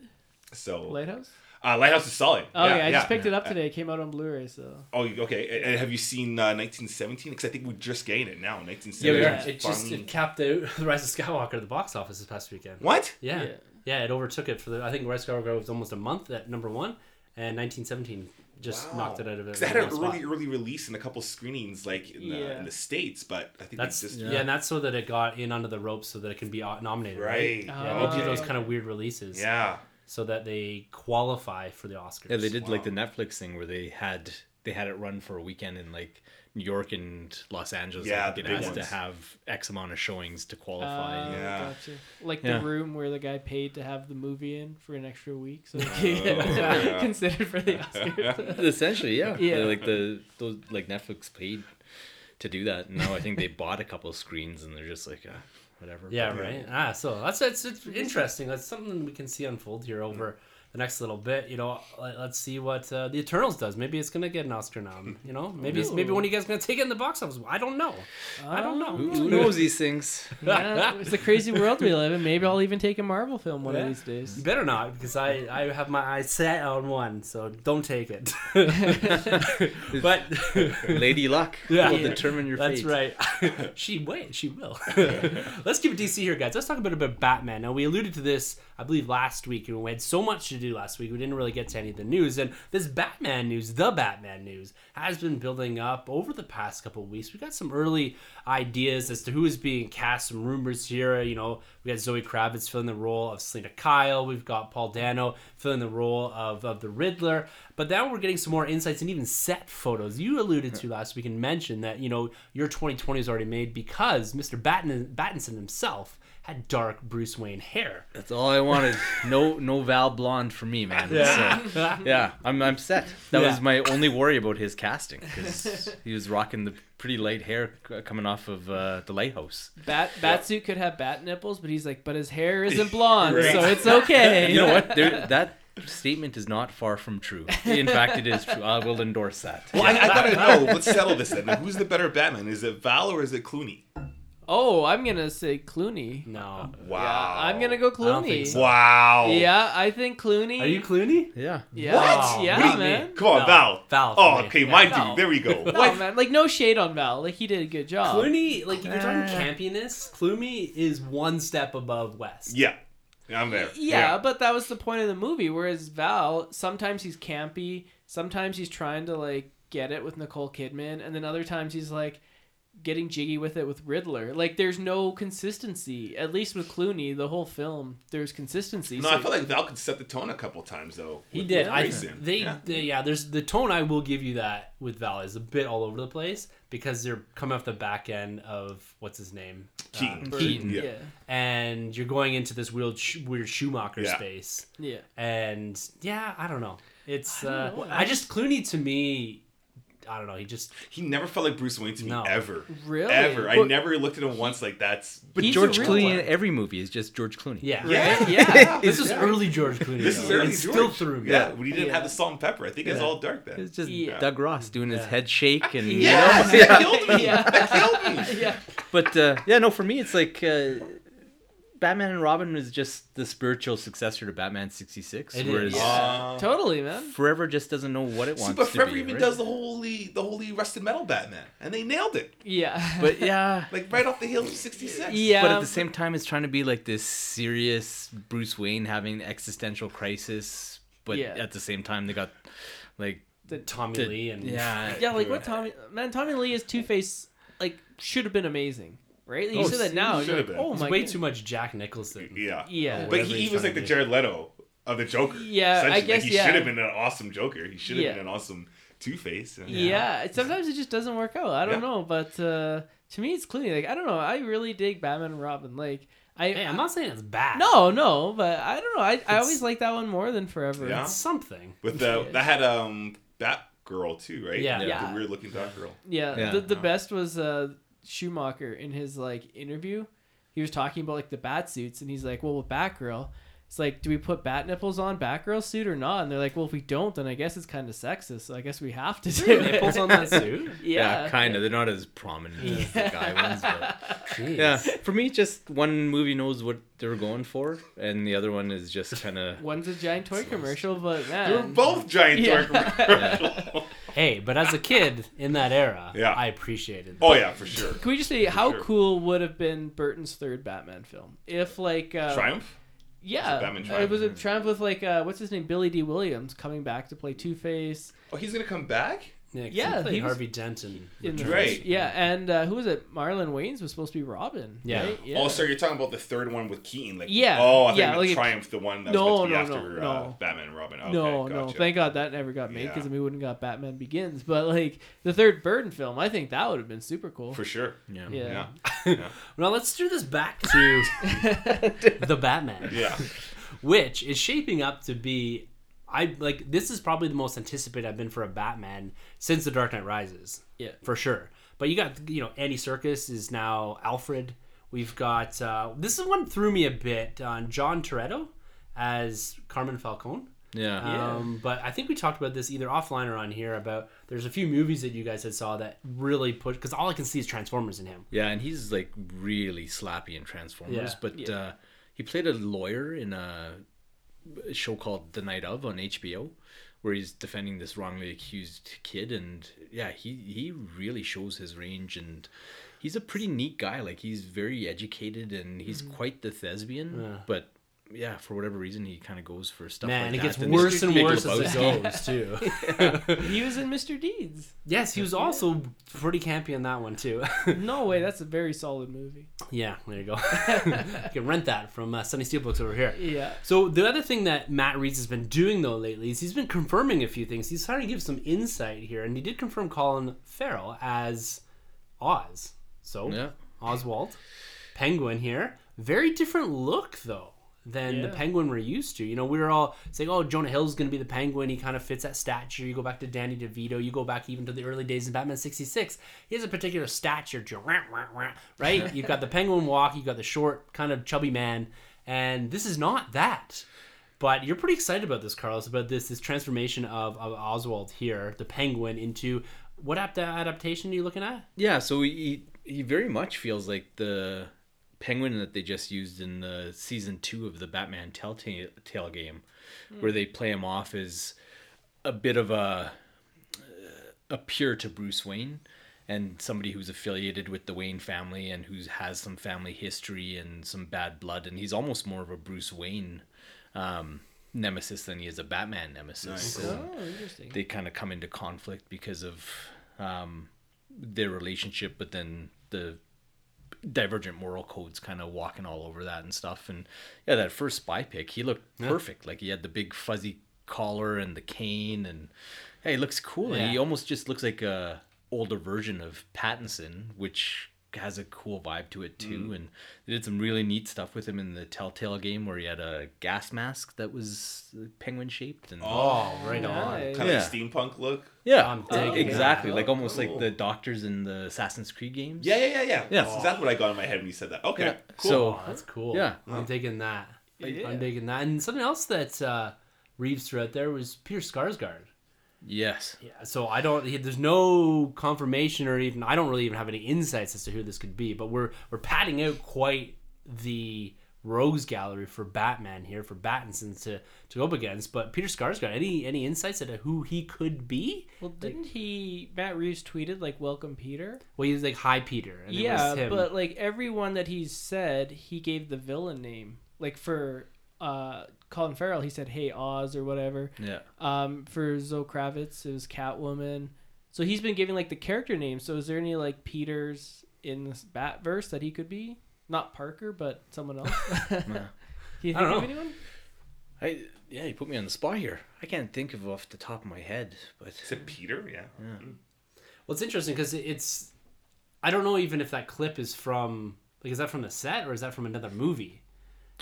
So Lighthouse? Uh, Lighthouse is solid. Oh, yeah, yeah, I yeah. just picked it up today. It came out on Blu-ray, so Oh, okay. And- And have you seen uh, 1917? Because I think we're just getting it now. 1917. Yeah, we Yeah. are. It just it capped out the *laughs* Rise of Skywalker at the box office this past weekend. What? Yeah. Yeah. yeah, It overtook it for the. I think Rise of Skywalker was almost a month at number one, and 1917 just knocked it out of it. Because they had an early, early release and a couple screenings like in the, Yeah. in the states, but I think That's just yeah. and that's so that it got in under the ropes so that it can be nominated. Right. right. Yeah, they do Oh. those kind of weird releases. Yeah. So that they qualify for the Oscars. Yeah, they did like the Netflix thing where they had they had it run for a weekend in like New York and Los Angeles. Yeah, I think the it big has to have X amount of showings to qualify. Uh, Yeah. gotcha. Like Yeah. the room where the guy paid to have the movie in for an extra week, so *laughs* he Oh, could *laughs* get yeah. *laughs* considered for the Oscars. Essentially, yeah. Yeah. Like the those like Netflix paid to do that. And now I think they bought a couple of screens and they're just like, uh, whatever. Yeah, But- right. Ah, so that's it's, it's interesting. That's something we can see unfold here over the next little bit. You know, let, let's see what uh, the Eternals does. Maybe it's gonna get an Oscar nom. You know, *laughs* maybe it's, maybe Ooh. one of you guys gonna take it in the box office. I don't know. I don't know. Who, who knows these things? *laughs* yeah, it's a crazy world we live in. Maybe I'll even take a Marvel film one Yeah. of these days. You better not, because I, I have my eyes set on one, so don't take it. *laughs* but Lady Luck Yeah. will determine your That's fate. That's right. she wait, she will. Let's keep it DC here, guys. Let's talk a bit about Batman. Now we alluded to this, I believe, last week, and we had so much to do last week. We didn't really get to any of the news, and this Batman news, the Batman news, has been building up over the past couple weeks. We got some early ideas as to who is being cast. Some rumors here. You know, we got Zoe Kravitz filling the role of Selina Kyle. We've got Paul Dano filling the role of, of the Riddler. But now we're getting some more insights and even set photos. You alluded to last week and mentioned that, you know, your 2020 is already made because Mr. Batten, Battinson himself had dark Bruce Wayne hair. That's all I wanted. No, no Val Blonde for me, man. So, yeah, I'm, I'm set. That Yeah. was my only worry about his casting because he was rocking the pretty light hair coming off of uh, the lighthouse. Bat Batsuit could have bat nipples, but he's like, but his hair isn't blonde, *laughs* Right. so it's okay. You know what? There, *laughs* that statement is not far from true. In fact, it is true. I will endorse that. Well, I, I gotta know. Let's settle this then. Who's the better Batman? Is it Val or is it Clooney? Oh, I'm gonna say Clooney. No. Wow. Yeah, I'm gonna go I don't think Clooney. so. Wow. Yeah, I think Clooney. Are you Clooney? Yeah. Yeah, What? yeah, What man. Come on, No. Val. Val Oh, okay, Yeah. my No. dude. There we go. No, man, like no shade on Val. Like he did a good job. Clooney, like if you're talking Uh. campiness, Clooney is one step above West. Yeah. Yeah, I'm there. Yeah, but that was the point of the movie. Whereas Val, sometimes he's campy, sometimes he's trying to like get it with Nicole Kidman, and then other times he's like getting jiggy with it with Riddler. Like there's no consistency. At least with Clooney, the whole film, there's consistency. No, So- I feel like Val could set the tone a couple times though. He with- did. with I Grayson. they Yeah. yeah. yeah. There's the tone. I will give you that with Val is a bit all over the place because they're coming off the back end of what's his name Keaton. Uh, Keaton, Yeah. yeah, and you're going into this weird weird Schumacher Yeah. space. yeah. And yeah, I don't know. It's I uh, don't know. I just Clooney to me. I don't know. He just He never felt like Bruce Wayne to me No. ever. Really? Ever. I never looked at him once like that's. But He's George Clooney one. in every movie is just George Clooney. yeah. Yeah. Yeah. *laughs* This is early George Clooney. This is early It George. still through me. Yeah, when he didn't Yeah. have the salt and pepper. I think it's Yeah. all dark then. It's just Yeah. Doug Ross doing his head shake and you Yeah, know? that *laughs* killed me. Yeah. That killed me. yeah. But uh, yeah, no, for me it's like uh, Batman and Robin is just the spiritual successor to Batman sixty six, It is. whereas Uh, Totally, man. Forever just doesn't know what it See, wants but to Forever be. even right? does the holy, the holy rusted metal Batman, and they nailed it, Yeah. But yeah, *laughs* like right off the heels of '66. yeah. but at the same time, it's trying to be like this serious Bruce Wayne having existential crisis, but Yeah. at the same time, they got like Tommy the- Lee and yeah, Yeah, like what Tommy man, Tommy Lee as Two Face like should have been amazing. Right? You Oh, said that now. should You're like, been. oh It's my way goodness. too much Jack Nicholson. Yeah. Yeah. But he, he was like the do. Jared Leto of the Joker. Yeah, I essentially. guess, he yeah. should have been an awesome Joker. He should have Yeah. been an awesome Two Face. Yeah. it- sometimes it just doesn't work out. I don't Yeah. know, but uh, to me, it's clean. Like I don't know. I really dig Batman and Robin. Like I. Hey, I'm not saying it's bad. No, no, but I don't know. I, I always like that one more than Forever. Yeah. It's something. With the Yeah. that had um Batgirl too, right? Yeah. The- Yeah. The weird looking Batgirl. Yeah, Yeah. the, the Yeah. best was uh, Schumacher in his like interview. He was talking about like the bat suits, and he's like, "Well, with Batgirl, it's like, do we put bat nipples on Batgirl's suit or not?" And they're like, "Well, if we don't, then I guess it's kind of sexist. So I guess we have to do. Nipples on that suit? *laughs* Yeah, kind of. They're not as prominent as the guy ones, but *laughs* Jeez. yeah. For me, just one movie knows what they're going for, and the other one is just kind of One's a giant toy commercial, but man, they're both giant Yeah. dark. *laughs* Hey, but as a kid in that era, Yeah. I appreciated That. oh yeah, for sure. Can we just say how sure. cool would have been Burton's third Batman film if like uh, Triumph. Yeah, Batman uh, Triumph? it was a triumph with like uh, what's his name, Billy Dee Williams coming back to play Two Face. Oh, he's gonna come back. Yeah, 'cause Yeah, he played he was- Harvey Dent in in the Return. Right. Yeah, and uh, who was it? Marlon Wayans was supposed to be Robin. Yeah. right? yeah. Oh, so you're talking about the third one with Keaton, like Yeah, Oh, I think yeah, yeah, like Triumph, the one that No, was meant to be no, after no, uh, no. Batman and Robin. Okay, no, no, thank God that never got made because Yeah. we wouldn't got Batman Begins. But like the third Burton film, I think that would have been super cool. for sure. yeah. yeah. Yeah, *laughs* Now let's do this back to *laughs* the Batman, yeah. which is shaping up to be. I like this is probably the most anticipated I've been for a Batman since The Dark Knight Rises. Yeah. for sure. But you got you know Andy Serkis is now Alfred. We've got uh, this is one threw me a bit on John Turturro as Carmine Falcone. Yeah. Um, but I think we talked about this either offline or on here about there's a few movies that you guys had saw that really put because all I can see is Transformers in him. Yeah, and he's like really slappy in Transformers. Yeah. But Yeah. Uh, he played a lawyer in a show called The Night of on HBO, where he's defending this wrongly accused kid, and yeah, he he really shows his range, and he's a pretty neat guy. Like he's very educated, and he's quite the thespian, Mm-hmm. Yeah. but. Yeah, for whatever reason, he kind of goes for stuff Man, like it that. gets and worse Mr. and worse as it Lebowski. goes too. *laughs* *laughs* he was in Mr. Deeds. yes, he was also pretty campy in that one too. *laughs* No way, that's a very solid movie. yeah, there you go. you can rent that from uh, Sunny Steelbooks over here. Yeah. So the other thing that Matt Reeves has been doing though lately is he's been confirming a few things. He's trying to give some insight here, and he did confirm Colin Farrell as Oz. So Yeah. Oswald, Penguin here. Very different look though than the Penguin we're used to. You know, we were all saying, "Oh, Jonah Hill's going to be the Penguin. He kind of fits that stature." You go back to Danny DeVito. You go back even to the early days in Batman '66. He has a particular stature, right? *laughs* You've got the Penguin walk. You've got the short, kind of chubby man, and this is not that. But you're pretty excited about this, Carlos, about this this transformation of, of Oswald here, the Penguin, into what apt- adaptation are you looking at? Yeah, so he he very much feels like the penguin that they just used in the season two of the Batman Telltale Tale game, where they play him off as a bit of a a peer to Bruce Wayne and somebody who's affiliated with the Wayne family and who has some family history and some bad blood, and he's almost more of a Bruce Wayne um, nemesis than he is a Batman nemesis. Nice. And- Oh, interesting. they kind of come into conflict because of um, their relationship, but then the divergent moral codes kind of walking all over that and stuff. And yeah, that first spy pick, he looked perfect. Like he had the big fuzzy collar and the cane, and yeah, he looks cool. And he almost just looks like a older version of Pattinson, which has a cool vibe to it too. And they did some really neat stuff with him in the Telltale game where he had a gas mask that was penguin shaped and Oh, right on. Kind of Yeah. like steampunk look. yeah, I'm uh, exactly. that. Like Oh, almost like the doctors in the Assassin's Creed games. Yeah, yeah, yeah, yeah. Yeah. That's exactly what I got in my head when you said that. Okay, Yeah. cool. So Oh, that's cool. Yeah. I'm digging that. Yeah. I'm digging that. And something else that uh, Reeves threw out there was Peter Skarsgård. Yes, Yeah. So I don't. There's no confirmation or even I don't really even have any insights as to who this could be. But we're we're padding out quite the rogues gallery for Batman here for Battinson to to go up against. But Peter Skarsgård, any any insights into who he could be? Well, didn't he? Matt Reeves tweeted like "Welcome, Peter." Well, he's like Hi Peter. And it yeah, was him. but like everyone that he's said, he gave the villain name. Like for uh, Colin Farrell, he said "Hey Oz" or whatever. yeah, Um, for Zoe Kravitz, it was Catwoman. So he's been giving like the character names. So is there any like Peters in this Batverse that he could be? Not Parker, but someone else. *laughs* *laughs* Can you think I don't of know. anyone? I yeah, you put me on the spot here. I can't think of off the top of my head, but Is it Peter? Yeah. Well, it's interesting because it's. I don't know even if that clip is from like is that from the set or is that from another movie?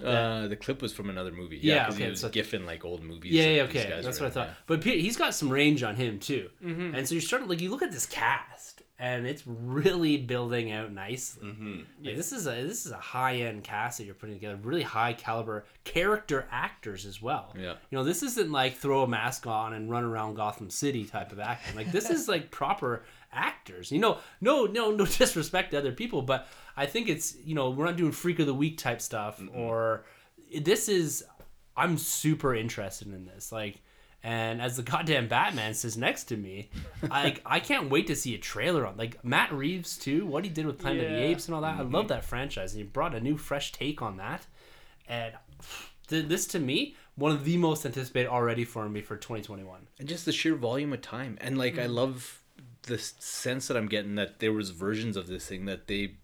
Uh, the clip was from another movie. Yeah, Yeah, okay, he was so- giffing like old movies. Yeah, yeah, okay, that's what I in, thought. But Pe- he's got some range on him too, Mm-hmm. and so you're starting like you look at this cast, and it's really building out nicely. Mm-hmm. Like, this is a this is a high end cast that you're putting together, really high caliber character actors as well. Yeah. you know this isn't like throw a mask on and run around Gotham City type of acting. Like this is like *laughs* proper actors. You know, no, no, no disrespect to other people, but I think it's you know we're not doing freak of the week type stuff or this is I'm super interested in this like. And as the goddamn Batman sits next to me, *laughs* I I can't wait to see a trailer on like Matt Reeves too. What he did with Planet of the Apes and all that. I love that franchise, and he brought a new fresh take on that. And *sighs* this to me, one of the most anticipated already for me for 2021. and just the sheer volume of time and like Mm. i love the sense that i'm getting that there was versions of this thing that they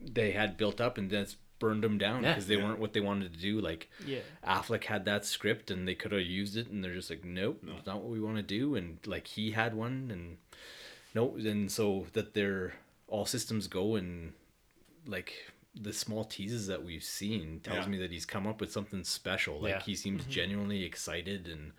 they had built up and that's burned them down Yeah. because they weren't what they wanted to do like Yeah. affleck had that script and they could have used it and they're just like nope it's not what we want to do and like he had one and nope and so that they're all systems go and like the small teases that we've seen tells Yeah. me that he's come up with something special like Yeah. he seems mm-hmm. genuinely excited and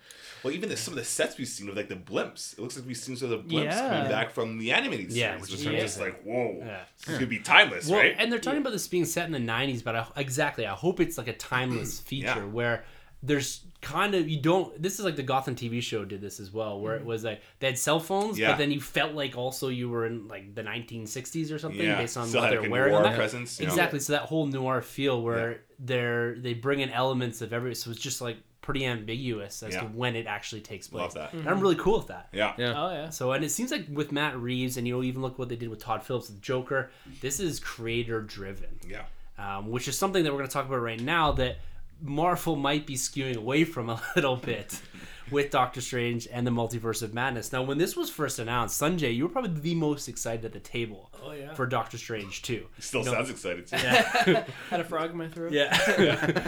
Well, even the, some of the sets we've seen with like the blimps, it looks like we've seen some of the blimps Yeah. coming back from the animated Yeah, series, which which is are just like, whoa, Yeah. this could be timeless, Well, right? and they're talking about this being set in the 90s, but I, exactly, I hope it's like a timeless *clears throat* feature Yeah. where there's kind of you don't. This is like the Gotham TV show did this as well, Mm-hmm. where it was like they had cell phones, Yeah. but then you felt like also you were in like the 1960s or something Yeah, based on still what they're wearing. noir presence, you know? Exactly, so that whole noir feel where they're they bring in elements of every, so it's just like pretty ambiguous as Yeah. to when it actually takes place. Love that. And I'm really cool with that. yeah. yeah Oh yeah. So, and it seems like with Matt Reeves, and you know, even look what they did with Todd Phillips, the Joker. This is creator driven, Yeah. um, which is something that we're going to talk about right now. That Marvel might be skewing away from a *laughs* little bit with Doctor Strange and the Multiverse of Madness. Now, when this was first announced, Sunjay, you were probably the most excited at the table Oh yeah. for Doctor Strange too. Still No. sounds excited too. *laughs* Had a frog in my throat. Yeah.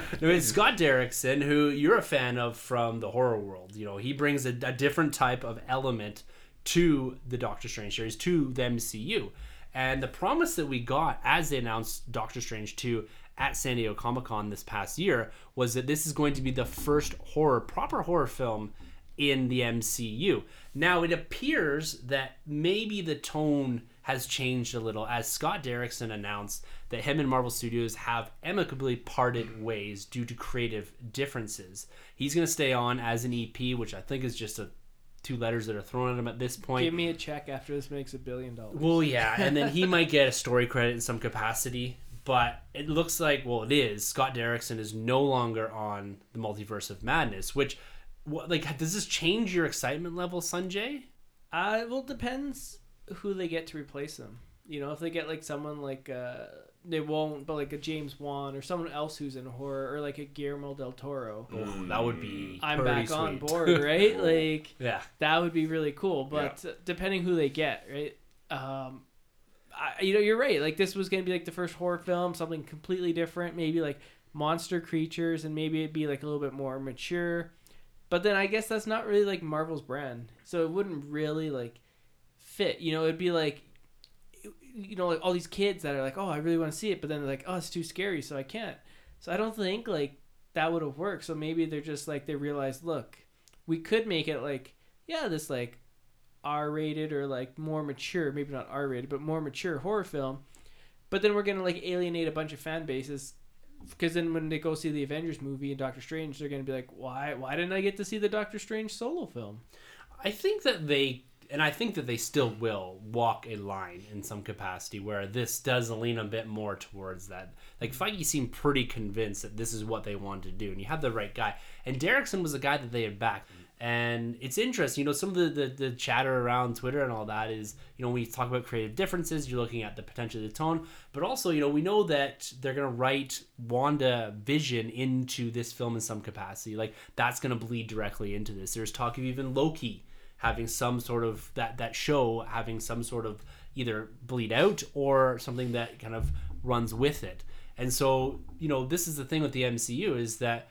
*laughs* no, it's Scott Derrickson, who you're a fan of from the horror world. You know, he brings a, a different type of element to the Doctor Strange series, to the MCU. And the promise that we got as they announced Doctor Strange 2 at San Diego Comic Con this past year was that this is going to be the first horror, proper horror film in the MCU. Now, it appears that maybe the tone has changed a little as Scott Derrickson announced that him and Marvel Studios have amicably parted ways due to creative differences. He's going to stay on as an EP, which I think is just a two letters that are thrown at him at this point. Give me a check after this makes a billion dollars. Well, yeah, and then he might get a story credit in some capacity, but it looks like, well, it is. Scott Derrickson is no longer on the Multiverse of Madness, which, what, like, does this change your excitement level, Sunjay? Uh, well, it depends who they get to replace them. You know, if they get like someone like uh, they won't, but like a James Wan or someone else who's in horror, or like a Guillermo del Toro. Oh, that would be. I'm back on board, *laughs* right? like Yeah. that would be really cool. But uh, depending who they get, right? Um, I, you know, you're right. Like this was gonna be like the first horror film, something completely different. Maybe like monster creatures, and maybe it'd be like a little bit more mature. But then I guess that's not really like Marvel's brand, so it wouldn't really like fit. You know, it'd be like, you know, like all these kids that are like, oh, I really want to see it, but then they're like, oh, it's too scary, so I can't. So I don't think like that would have worked. So maybe they're just like they realized, look, we could make it like, yeah, this like R rated or like more mature, maybe not R rated, but more mature horror film. But then we're gonna like alienate a bunch of fan bases because then when they go see the Avengers movie and Doctor Strange, they're gonna be like, why? Why didn't I get to see the Doctor Strange solo film? I think that they, and I think that they still will walk a line in some capacity where this does lean a bit more towards that. Like Feige seemed pretty convinced that this is what they wanted to do, and you have the right guy. And Derrickson was a guy that they had backed. And it's interesting, you know, some of the, the, the chatter around Twitter and all that is, you know, when you talk about creative differences, you're looking at the potential of the tone, but also, you know, we know that they're going to write WandaVision into this film in some capacity. Like, that's going to bleed directly into this. There's talk of even Loki having some sort of that that show having some sort of either bleed out or something that kind of runs with it. And so, you know, this is the thing with the MCU is that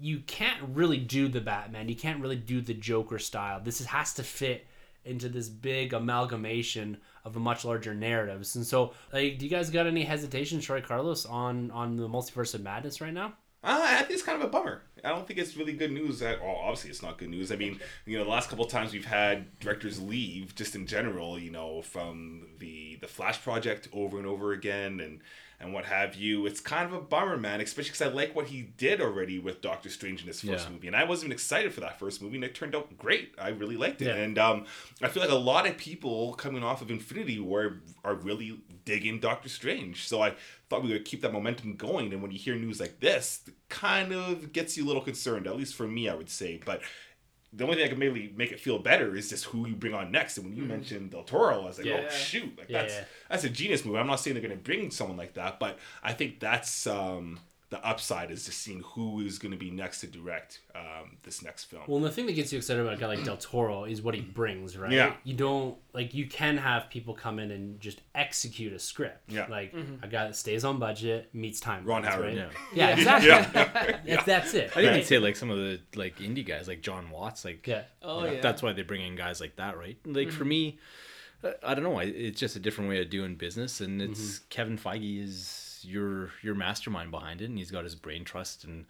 you can't really do the Batman. You can't really do the Joker style. This is, has to fit into this big amalgamation of a much larger narratives. And so, like, do you guys got any hesitation, Troy Carlos, on on the multiverse of madness right now? Uh, I think it's kind of a bummer. I don't think it's really good news. That well, obviously it's not good news. I mean, you know, the last couple times we've had directors leave, just in general, you know, from the the Flash project over and over again, and and what have you. It's kind of a bummer, man. Especially because I like what he did already with Doctor Strange in his first Yeah. movie, and I wasn't even excited for that first movie, and it turned out great. I really liked it, Yeah. and um, I feel like a lot of people coming off of Infinity War are really digging Doctor Strange. So I thought we would keep that momentum going. And when you hear news like this, it kind of gets you a little concerned. At least for me, I would say. But the only thing that can maybe make it feel better is just who you bring on next. And when you mentioned Del Toro, I was like, Yeah. oh shoot, like Yeah, that's yeah. that's a genius move. I'm not saying they're going to bring someone like that, but I think that's um, the upside is just seeing who is going to be next to direct um, this next film. Well, and the thing that gets you excited about a guy like Del Toro is what he brings, right? Yeah. You don't like you can have people come in and just execute a script. Yeah. Like a guy that stays on budget, meets time. Ron right? Howard. Yeah. Yeah, exactly. yeah, *laughs* If that's it. I didn't right? say like some of the like indie guys, like Jon Watts, like Yeah. Oh yeah. that's why they bring in guys like that, right? Like for me, uh, I don't know. It's just a different way of doing business, and it's Kevin Feige is your your mastermind behind it, and he's got his brain trust, and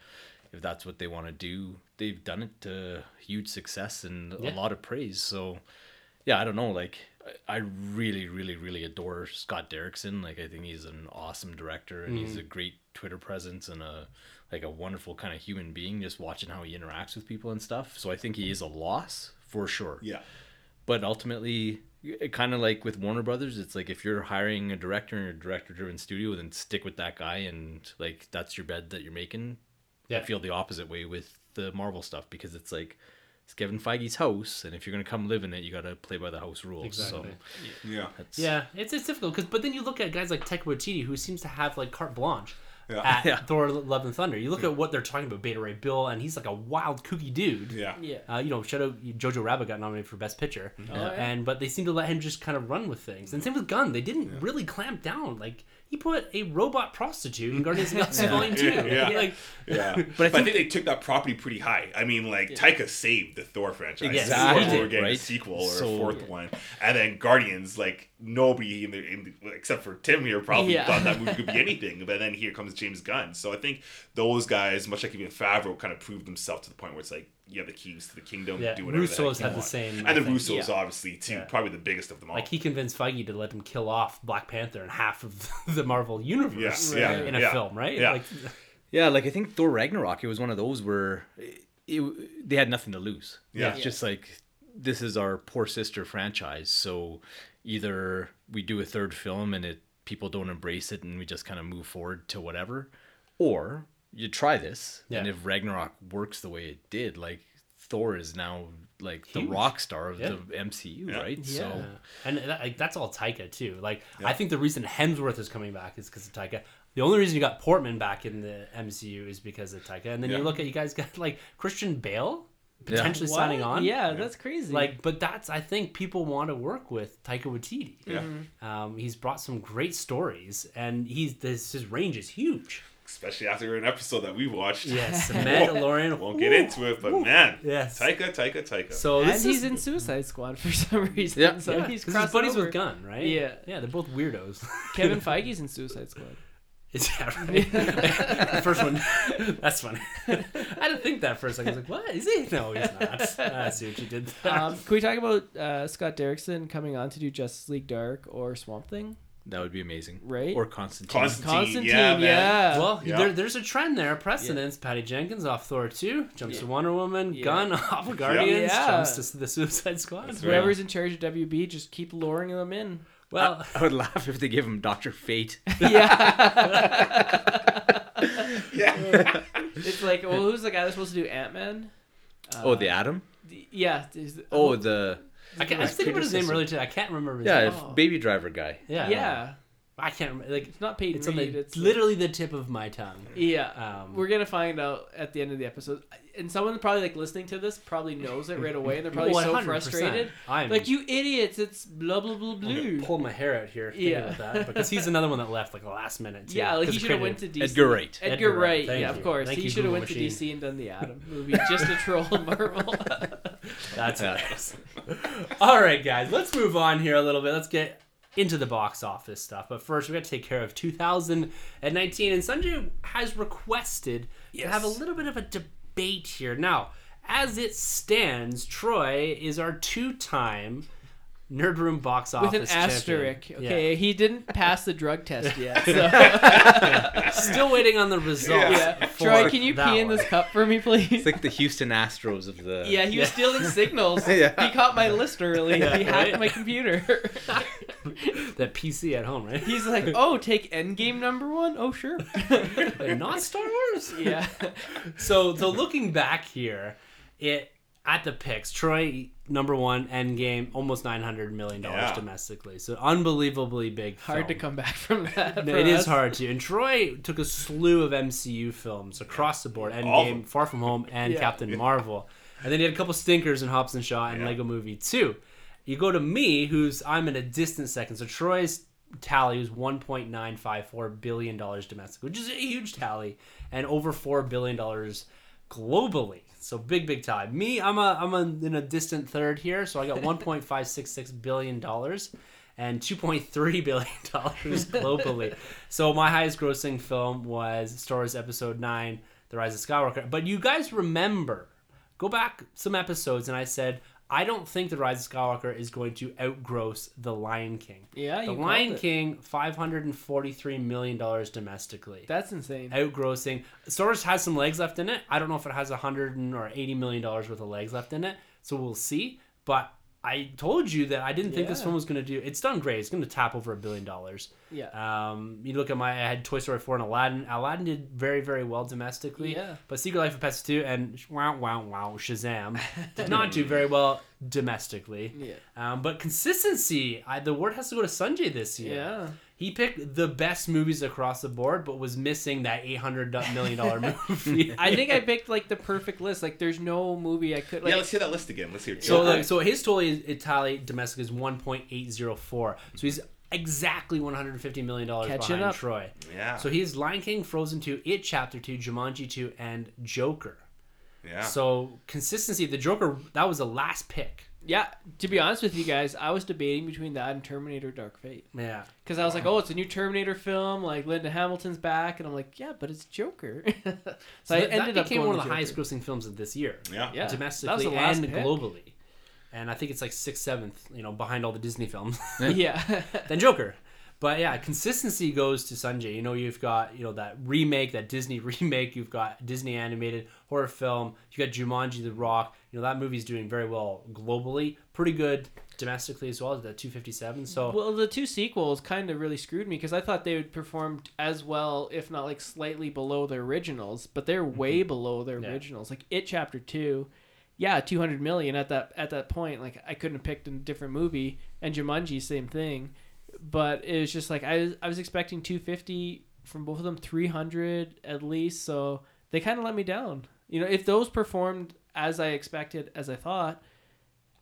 if that's what they want to do, they've done it to huge success and Yeah. a lot of praise. So, yeah, I don't know. Like, I I really, really, really adore Scott Derrickson. Like, I think he's an awesome director, and he's a mm-hmm. great Twitter presence and a like a wonderful kind of human being. Just watching how he interacts with people and stuff. So I think he is a loss for sure yeah. but ultimately kind of like with warner brothers it's like if you're hiring a director in a director driven studio then stick with that guy and like that's your bed that you're making Yeah. i feel the opposite way with the marvel stuff because it's like it's kevin feige's house and if you're going to come live in it you got to play by the house rules Exactly. so Yeah. Yeah, it's it's difficult because but then you look at guys like Taika Waititi who seems to have like carte blanche Yeah. at Yeah. Thor: Love and Thunder. You look at what they're talking about, Beta Ray Bill, and he's like a wild kooky dude. Yeah. yeah. Uh, you know, shout out Jojo Rabbit got nominated for Best Picture, Oh, yeah. and but they seem to let him just kind of run with things. And same with Gunn, they didn't really clamp down. Like he put a robot prostitute in Guardians of the *laughs* Galaxy Volume Two. Yeah. *laughs* Like, Yeah, but I think, they took that property pretty high. I mean, like Taika saved the Thor franchise. Exactly. We're He did, getting a sequel or So- a fourth one, and then Guardians. Like nobody in the, in the except for Tim here probably Yeah. thought that movie could be *laughs* anything. But then here comes James Gunn. So I think those guys, much like even Favreau, kind of proved themselves to the point where it's like you have the keys to the kingdom. Yeah, do whatever the Russo's heck you had the want. same, I and the think. Russos Yeah. obviously too, Yeah. probably the biggest of them all. like he convinced Feige to let him kill off Black Panther and half of *laughs* the Marvel universe Yeah, yeah, in a yeah, film, right? yeah. Like, yeah like i think thor ragnarok it was one of those where it, it- they had nothing to lose Yeah. it's just like this is our poor sister franchise so either we do a third film and it people don't embrace it and we just kind of move forward to whatever or you try this and if ragnarok works the way it did like thor is now like the rock star of Yeah. the mcu Yeah. right Yeah. so and that, like, that's all Taika too. Like I think the reason Hemsworth is coming back is because of Taika. The only reason you got Portman back in the MCU is because of Taika. And then Yeah. you look at you guys got like Christian Bale potentially What? signing on. Yeah, that's crazy. Like, but that's I think people want to work with Taika Waititi. Yeah. Um, he's brought some great stories, and he's this his range is huge. Especially after an episode that we watched. Yes, *laughs* the Mandalorian. Won't get into it, but man, Yes. Taika, Taika, Taika. So and this he's is, in Suicide Squad for *laughs* some reason. Yeah. So yeah, he's 'cause crossing buddies over. with Gunn, right? Yeah. yeah, they're both weirdos. *laughs* Kevin Feige's in Suicide Squad. It's yeah, right. the first one. That's funny. I didn't think that for a second. I was like, "What is he?" No, he's not. I see what you did. There. Um, can we talk about uh, Scott Derrickson coming on to do Justice League Dark or Swamp Thing? That would be amazing Right? or constantine Constantine, Constantine, yeah, yeah. well, yeah. there, there's a trend there, a precedence. Patty Jenkins off Thor 2, jumps to Wonder Woman, Yeah. Gunn *laughs* off of Guardians, Yeah. jumps to the Suicide Squad. That's Whoever's in charge of WB, just keep luring them in. Well, I would laugh if they give him Doctor Fate. *laughs* yeah. *laughs* yeah. it's like, well, who's the guy that's supposed to do Ant Man? oh, the uh, Atom. Yeah. is- oh, oh, the I, can't, I was thinking about his name earlier today. I can't remember his yeah, name. Oh. Baby Driver guy. Yeah. yeah. I can't remember. Like It's not paid it's on read. the, It's literally the tip of my tongue. Yeah, Um, we're gonna find out at the end of the episode, and someone probably like listening to this probably knows it right away, and they're probably so *laughs* 100%. frustrated. I'm Like you idiots! It's blah blah blah I'm blue. pull my hair out here. Yeah. that because he's another one that left like the last minute. Too, Yeah, like he should have creative- went to DC. Edgar Wright. Edgar, Edgar Wright, Wright. thank Yeah, you. of course. Thank he should have Google went to. DC and done the Atom movie *laughs* just to troll Marvel. *laughs* That's hilarious. All right, guys, let's move on here a little bit. Let's get into the box office stuff. But first, we got to take care of 2019. And Sunjay has requested to have a little bit of a debate here. Now, as it stands, Troy is our two-time Nerd Room box office With office an asterisk. champion. Okay, he didn't pass the drug test *laughs* yet. So. Yeah. *laughs* Still waiting on the results. yeah. Troy, can you that pee in one. this cup for me, please? It's like the Houston Astros of the. Yeah, he was Yeah. stealing signals. *laughs* Yeah. He caught my list early. Yeah, he hacked right? my computer. *laughs* that PC at home, right? He's like, *laughs* "Oh, take Endgame number one. Oh, sure." *laughs* Not Star Wars. yeah. So, so looking back here, it at the picks, Troy number one, Endgame, almost nine hundred million dollars Yeah. domestically. So unbelievably big. Hard to come back from that. No, for it is hard to. And Troy took a slew of MCU films across the board: All of Endgame. Far From Home, and Yeah. Captain Marvel. And then he had a couple stinkers in Hobbs and Shaw and Yeah. Lego Movie 2. You go to me, who's I'm in a distant second. So Troy's tally was 1.954 billion dollars domestic, which is a huge tally, and over four billion dollars globally. So big, big tie. Me, I'm a I'm a, in a distant third here. So I got *laughs* 1.566 billion dollars and 2.3 *laughs* billion dollars globally. so my highest grossing film was Star Wars Episode 9, The Rise of Skywalker. But you guys remember, go back some episodes and I said I don't think The Rise of Skywalker is going to outgross The Lion King. Yeah, you The Lion. King, $543 million domestically That's insane. outgrossing. Star Wars has some legs left in it. I don't know if it has a hundred or eighty million dollars worth of legs left in it, so we'll see. But I told you that I didn't think this film was going to do. It's done great. It's going to tap over a billion dollars. Yeah. Um, you look at my. I had Toy Story four and Aladdin. Aladdin did very very well domestically. Yeah. But Secret Life of Pets two and wow wow wow Shazam did not do very well domestically. *laughs* Yeah. Um, but consistency, I, the word has to go to Sunjay this year. Yeah. He picked the best movies across the board, but was missing that eight hundred million dollar *laughs* movie. I think I picked like the perfect list. Like, there's no movie I could like. yeah, let's hear that list again. Let's hear it. so like so his total is Italy domestic is one point eight zero four. So he's exactly one hundred and fifty million dollars behind up. Troy. yeah. So he's Lion King, Frozen two, It Chapter two, Jumanji two, and Joker. yeah. So consistency, the Joker that was the last pick. Yeah. To be honest with you guys, I was debating between that and Terminator: Dark Fate Yeah. because I was like, oh, it's a new Terminator film. Like Linda Hamilton's back, and I'm like, yeah, but it's Joker. *laughs* so, So I that, ended that up became going one of with the highest grossing films of this year. yeah. Yeah. Domestically and pick. globally. And I think it's like sixth, seventh, you know, behind all the Disney films. *laughs* *laughs* yeah. then Joker. But yeah, consistency goes to Sunjay. You know, you've got you know that remake, that Disney remake. You've got Disney animated horror film. You got Jumanji: The Rock. You know that movie's doing very well globally, pretty good domestically as well. That 257. So Well, the two sequels kind of really screwed me because I thought they would perform as well, if not like slightly below their originals, but they're way below their Mm-hmm. Yeah. originals. Like It Chapter Two, yeah, two hundred million at that at that point. Like I couldn't have picked a different movie, and Jumanji, same thing. But it was just like I was, I was expecting two fifty from both of them, three hundred at least. So they kind of let me down. You know, if those performed as I expected, as I thought.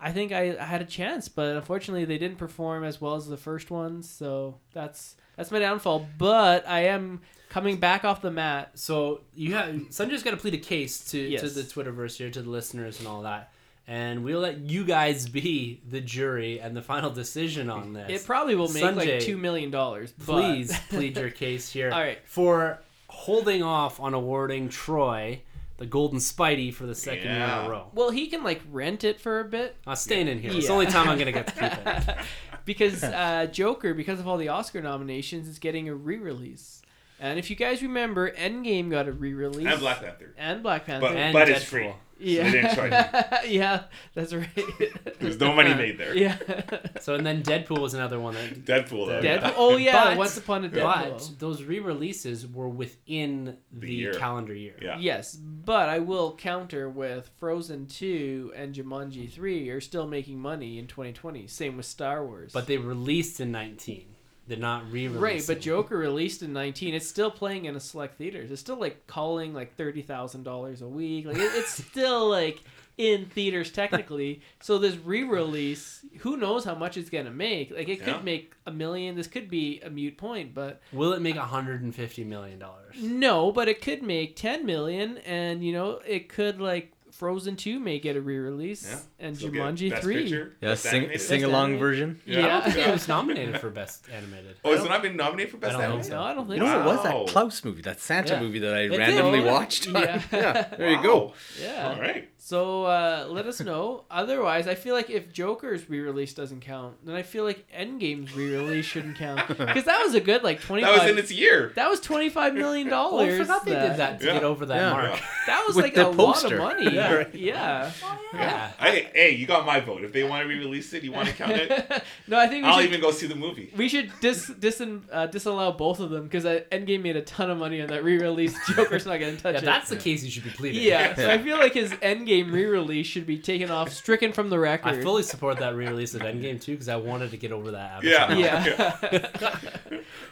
I think I, I had a chance, but unfortunately they didn't perform as well as the first ones, so that's that's my downfall. But I am coming back off the mat. so you have Sunjay's got to plead a case to to Yes. the Twitterverse here, to the listeners and all that. And we'll let you guys be the jury and the final decision on this. It probably will make like two million dollars. please plead your *laughs* case here. All right. For holding off on awarding Troy the Golden Spidey for the second year in a row. well, he can like rent it for a bit I'm staying in here. It's the only time I'm gonna get to keep it. *laughs* *laughs* because uh, Joker, because of all the Oscar nominations, is getting a re-release. And if you guys remember, Endgame got a re-release and Black Panther. and Black Panther. But And but it's Deadpool. free. Yeah, They didn't charge *laughs* yeah, that's right. *laughs* There's no money made there. yeah. *laughs* So and then Deadpool was another one that. Deadpool though. Deadpool- Deadpool. Oh yeah, But- Once Upon a Deadpool. But those re-releases were within the, The year. calendar year. Yeah. Yes, but I will counter with Frozen 2 and Jumanji 3 are still making money in 2020. Same with Star Wars. But they released in 19. They're not re-releasing. Right, but Joker released in 19. It's still playing in a select theaters. It's still like calling like thirty thousand dollars a week. Like it, it's still like in theaters technically. So this re-release, who knows how much it's gonna make? Like it could make a million. This could be a mute point, but will it make 150 million dollars? no. But it could make 10 million, and you know it could like Frozen 2 may get a re-release, Yeah. and So get Jumanji Best 3. Picture, Yeah, Best sing Animated. sing along animated. version. Yeah. I don't think Yeah. it was *laughs* nominated for best animated. Oh, has it not been nominated for best don't animated? so. No, I don't think What so. was that Klaus movie? That Santa Yeah. movie that I It randomly *laughs* Yeah. watched. Yeah. *laughs* yeah, there you go. Yeah. All right. So uh, let us know. Otherwise, I feel like if Joker's re-release doesn't count, then I feel like Endgame's re-release shouldn't count *laughs* because that was a good like twenty That was in its year. That was twenty five million *laughs* dollars. I forgot they did that to Yeah. get over that Yeah. mark. That was With like a poster. lot of money. *laughs* Yeah. Yeah. yeah. Yeah. Hey, hey, you got my vote. If they want to re-release it, you want to count it. no, I think we I'll should. even go see the movie. We should dis, dis uh, disallow both of them because Endgame made a ton of money on that re-release. Joker's not gonna touch Yeah, it. that's the case you should be pleading. yeah, so I feel like his Endgame re-release should be taken off, stricken from the record. I fully support that re-release of Endgame too because I wanted to get over that. Yeah. Avatar. Yeah.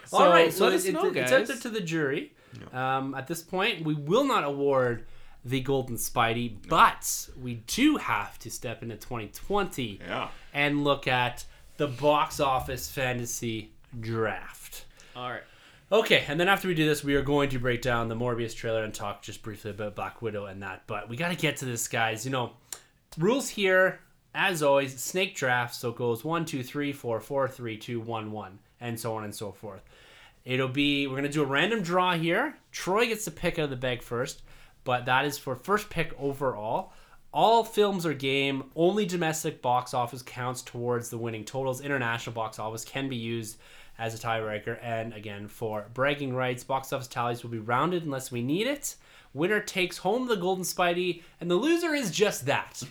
so, *laughs* All right, so let it- us it- know, it's guys. up to- to the jury. Um, at this point, we will not award the Golden Spidey, but we do have to step into 2020 Yeah. and look at the box office fantasy draft. All right. Okay, and then after we do this, we are going to break down the Morbius trailer and talk just briefly about Black Widow and that. But we got to get to this, guys. You know, rules here, as always, snake draft. So it goes one, two, three, four, four, three, two, one, one, and so on and so forth. It'll be we're gonna do a random draw here. Troy gets to pick out of the bag first, but that is for first pick overall. All films are game. Only domestic box office counts towards the winning totals. International box office can be used as a tiebreaker. And again, for bragging rights, box office tallies will be rounded unless we need it. Winner takes home the Golden Spidey, and the loser is just that.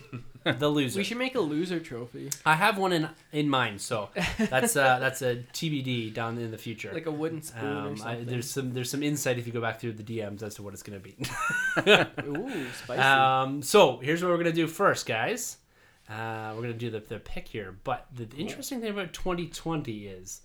the *laughs* loser. We should make a loser trophy, I have one in in mind, so that's uh, *laughs* that's a TBD down in the future. like a wooden spoon or Um, I, there's some there's some insight if you go back through the DMs as to what it's gonna be. *laughs* Ooh, spicy. um, so here's what we're gonna do first, guys. Uh, we're gonna do the, the pick here, but the interesting thing about 2020 is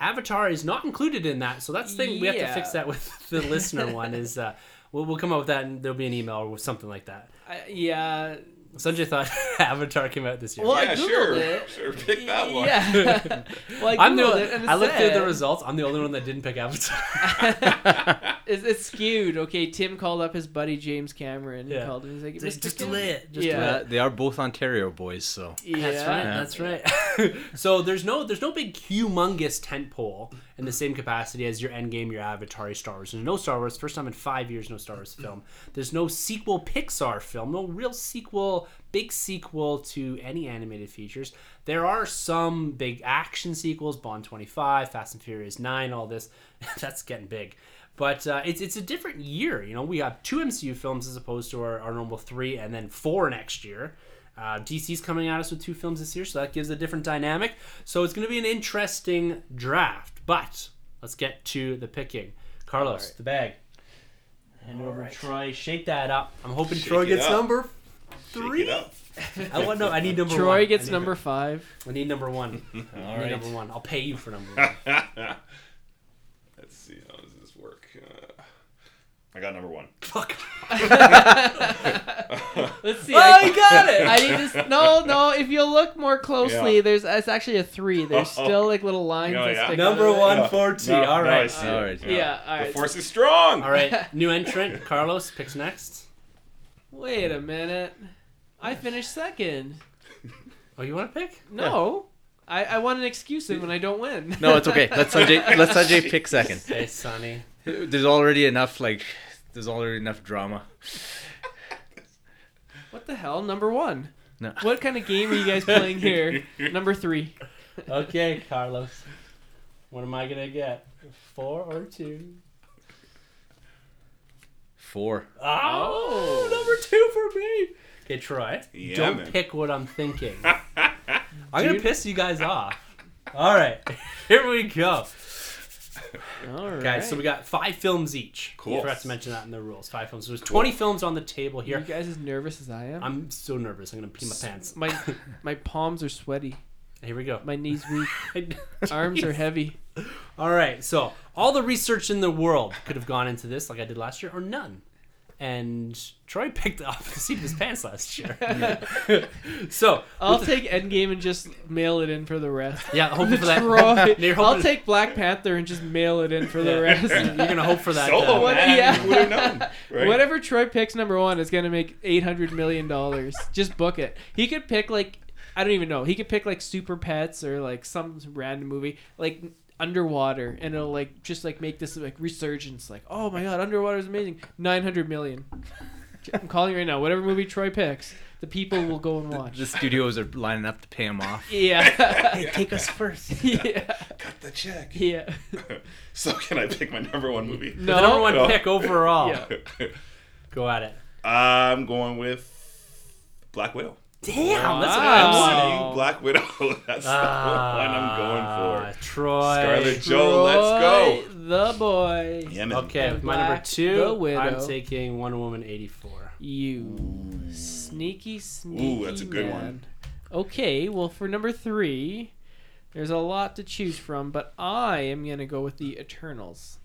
Avatar is not included in that. So that's the thing we have to Yeah. fix that with *laughs* the listener *laughs* one. Is uh, we'll we'll come up with that and there'll be an email or something like that. I, yeah. Sunjay thought *laughs* Avatar came out this year. Well, I yeah, Googled sure. it. Sure, pick that one. Yeah. well, I I'm the Googled it and it I looked through the said- results. I'm the only one that didn't pick Avatar. It's, it's skewed. Okay, Tim called up his buddy James Cameron. He Yeah. called him. He's like, Just- "Mr. just Cam-" delay it, just yeah. delay Uh, they are both Ontario boys, so Yeah. That's right. That's right. *laughs* so there's no there's no big humongous tent pole in the same capacity as your Endgame, your Avatar, your Star Wars. There's no Star Wars. First time in five years, no Star Wars film. There's no sequel Pixar film. No real sequel, big sequel to any animated features. There are some big action sequels, Bond 25, Fast and Furious 9, all this. *laughs* That's getting big. But uh, it's it's a different year. You know, we have two MCU films as opposed to our, our normal three, and then four next year. Uh, DC's coming at us with two films this year, so that gives a different dynamic. So it's going to be an interesting draft. But let's get to the picking. Carlos, the bag. Hand over to Troy. Shake that up. I'm hoping Shake Troy gets up. number Shake three. it up. *laughs* I want no. I need number one. Troy I gets number five. I need number one. *laughs* all I need right. number one. I'll pay you for number one. *laughs* Let's see how does this work. Uh, I got number one. Fuck. *laughs* Let's see. Oh, I, you got it. *laughs* I need to. s- No, no. If you look more closely, Yeah. there's it's actually a three. There's Oh. still like little lines Oh, that yeah. stick. Number out of it. one Yeah. for T. No, All no, I right. see it. right. Yeah. All The right. force is strong. All right. *laughs* New entrant. Carlos picks next. Wait a minute. I finished second. Oh, you want to pick? No. I, I want an excuse when I don't win. No, it's okay. Let Sunjay let Sunjay pick second. Hey, Sonny. There's already enough like there's already enough drama. What the hell? Number one. No. What kind of game are you guys playing here? *laughs* Number three. Okay, Carlos. What am I gonna get? Four or two? Four. Oh, oh. number two for me. Okay, Troy. Yeah, don't man. pick what I'm thinking. *laughs* I'm gonna piss you guys off. All right, *laughs* here we go, All right. guys. So we got five films each. Cool. Forgot to mention that in the rules. Five films. So there's 20 films on the table here. you here. guys as nervous as I am? I'm so nervous. I'm gonna pee my pants. my *laughs* my palms are sweaty. Here we go. My knees weak. *laughs* Arms are heavy. All right, so all the research in the world could have gone into this, like I did last year, or none. And Troy picked the opposite seat of his pants last year. *laughs* *laughs* so I'll take Endgame and just mail it in for the rest. yeah, *laughs* hoping for that. Troy, You're I'll hoping- take Black Panther and just mail it in for the rest. You're gonna hope for that. Solo, uh, What- yeah. Would have known? Right? Whatever Troy picks number one is gonna make eight hundred million dollars. Just book it. He could pick like I don't even know. He could pick like Super Pets or like some random movie like underwater, and it'll like just like make this like resurgence. Like oh my god, underwater is amazing. Nine hundred million. I'm calling right now. Whatever movie Troy picks, the people will go and watch. The studios are lining up to pay him off. *laughs* Yeah. Take us first. *laughs* yeah. Cut the check. Yeah. *laughs* So can I pick my number one movie? the number one No. pick overall. Yeah. Go at it. I'm going with Black Widow. Damn, that's what Wow. I'm I'm. Black Widow. *laughs* That's the one I'm going Ah, for. Troy. Scarlett Joe, let's go. The boy. Yeah, man. Okay, with my number Black the two, Widow. I'm taking Wonder Woman 84. You sneaky, sneaky. Ooh, that's a good man. one. Okay, well, for number three, there's a lot to choose from, but I am gonna go with the Eternals.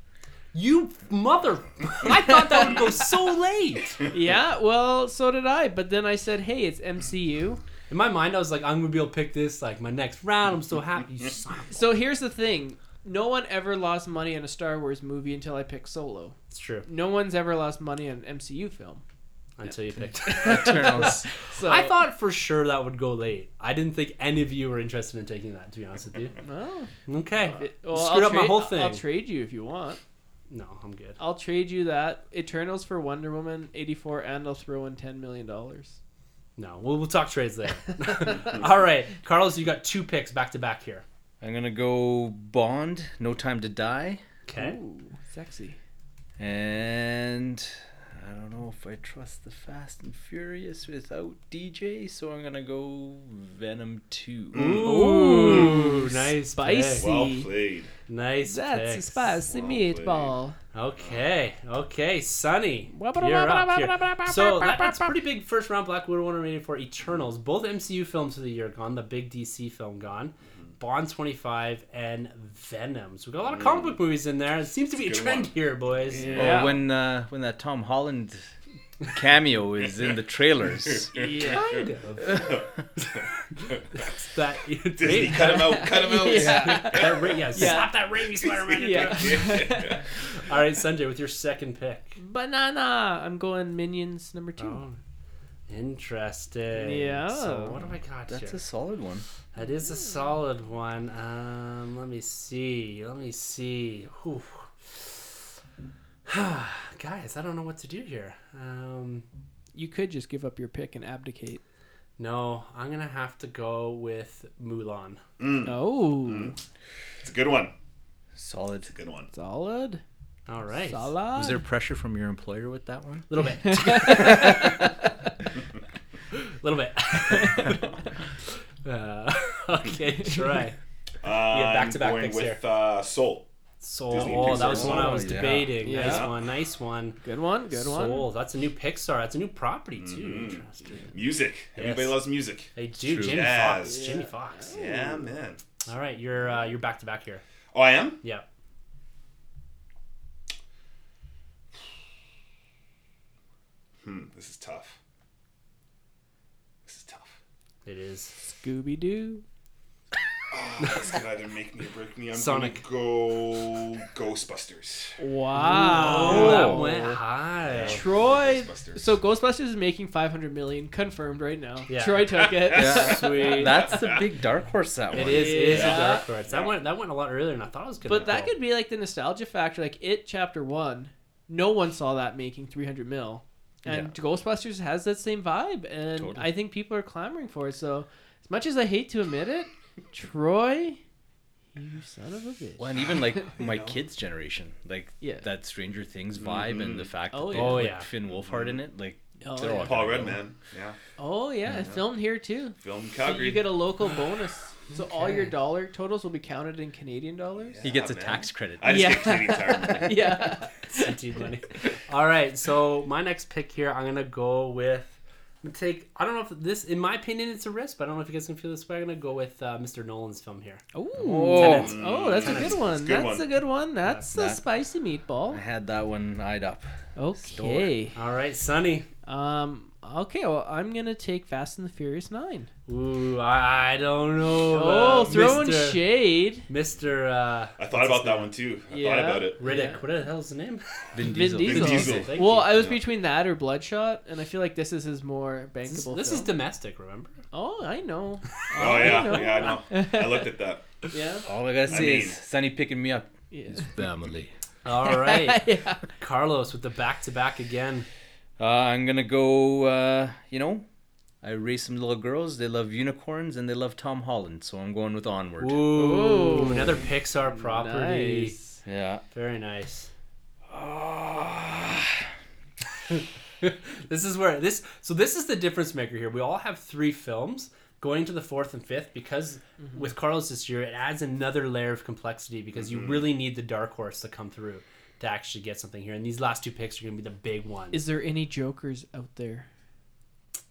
You mother! I thought that would go so late. yeah, well, so did I, but then I said, hey, it's MCU. In my mind, I was like, I'm gonna be able to pick this like my next round. I'm so happy. You son of a- So here's the thing. No one ever lost money on a Star Wars movie until I picked Solo. It's true. No one's ever lost money on an MCU film. Until you picked. *laughs* Eternals. *laughs* So I thought for sure that would go late. I didn't think any of you were interested in taking that. To be honest with you. Oh, Okay. it- well, Screwed I'll up my whole thing. I'll trade you if you want. No, I'm good. I'll trade you that Eternals for Wonder Woman 84 and I'll throw in 10 million dollars. No, we'll, we'll talk trades later. *laughs* *laughs* All right, Carlos, you got two picks back to back here. I'm gonna go Bond, No Time to Die, Okay. Ooh, sexy. and I don't know if I trust the Fast and Furious without DJ, so I'm gonna go Venom Two. Ooh, nice, spicy. Well played. Nice. That's a spicy Well meatball. Okay, okay, Sunny, you're up here. So that, that's pretty big first round. Black Widow nominated for Eternals, both MCU films of the year gone. The big DC film gone. Bond 25 and Venom. So we got a lot of comic book movies in there. It seems to be a trend one. here, boys. Yeah. Or when uh, when that Tom Holland cameo is in the trailers. *laughs* Yeah. Kind of. *laughs* It's that Disney, *laughs* cut him out. Cut him out. Yeah. that Ra- yeah, slap that Raimi Spider-Man. into Yeah. All right, Sunjay, with your second pick. Banana. I'm going Minions number two. Oh, interesting. Yeah. So what do I got That's here? a solid one. That is a solid one. Um, let me see. Let me see. Whew. *sighs* Guys, I don't know what to do here. Um, You could just give up your pick and abdicate. no, I'm gonna have to go with Mulan. Mm, Oh, it's a good one. Solid. It's a good one. solid. All right, a Solid. Was there pressure from your employer with that one? A little bit, *laughs* *laughs* *laughs* little bit. *laughs* uh, *laughs* okay, try. Uh, back-to-back I'm going picks with uh, Soul. Soul. Disney Oh, that was the one I Soul. was Yeah. debating. Nice Yeah. one. Nice one. Good one. Good one. Soul. That's a new Pixar. That's a new property too. Mhm. Interesting. Music. Everybody Yes. loves music. They do. True. Jimmy Jazz. Fox. Jamie Foxx. Yeah, man. All right, you're uh, you're back to back here. Oh, I am? Yeah. Hmm, this is tough. This is tough. It is. Scooby Doo. Oh, this could either make me or break me. I'm Sonic. gonna go Ghostbusters. Wow. Oh, that went high. Troy. Ghostbusters. So Ghostbusters is making 500 million confirmed right now. Yeah. Troy took it. Yeah. *laughs* Sweet. That's a big dark horse. That It one. is. It is a dark horse. That went. That went a lot earlier than I thought it was gonna. But that go. could be like the nostalgia factor. Like it, chapter one, no one saw that making 300 mil, and Ghostbusters has that same vibe, and Totally. I think people are clamoring for it. So, as much as I hate to admit it, Troy, you son of a bitch. Well, and even like *laughs* my kids' generation, like Yeah. that Stranger Things vibe and the mm-hmm. fact oh, that Oh, they yeah. Oh, put yeah. Finn Wolfhard in it, like Oh, yeah. Paul gonna. Redman. Yeah. Oh yeah, it's filmed here too. Film So you get a local bonus. So all your dollar totals will be counted in Canadian dollars. He gets a man. tax credit. I just Yeah. get Canadian Tire money. yeah. Sent money. All right, so my next pick here, I'm gonna go with I'm gonna take. I don't know if this, in my opinion, it's a risk, but I don't know if you guys can feel this. But I'm gonna go with uh, Mr. Nolan's film here. Ooh. Oh. Oh, that's a Tenet. good one. a good That's one. a good one. That's a that- spicy I meatball. had that one eyed up. Okay. All right, Sonny. Um. Okay. Well, I'm gonna take Fast and the Furious Nine. Ooh, I, I don't know. Oh, uh, throwing Mr. shade. Mr. Uh, I thought about that one too. I Yeah. thought about it. Riddick. Yeah. What the hell's the name? *laughs* Vin Vin Diesel. Diesel. Diesel. Thank Well, you. I was Yeah. between that or Bloodshot, and I feel like this is his more bankable. This, this is film. domestic, remember? Oh, I know. Oh yeah, I know. yeah, I know. I looked at that. *laughs* Yeah. All I gotta say mean- is Sonny picking me up. Yeah. Family. All right. *laughs* yeah. Carlos with the back to back again. Uh, I'm gonna go. Uh, you know, I raised some little girls. They love unicorns and they love Tom Holland, so I'm going with Onward. Ooh, Ooh. another Pixar property. Nice. Yeah. Very nice. *laughs* This is where this so this is the difference maker here. We all have three films going to the fourth and fifth because Mm-hmm. with Carlos this year it adds another layer of complexity because you really need the dark horse to come through to actually get something here. And these last two picks are gonna be the big ones. Is there any jokers out there?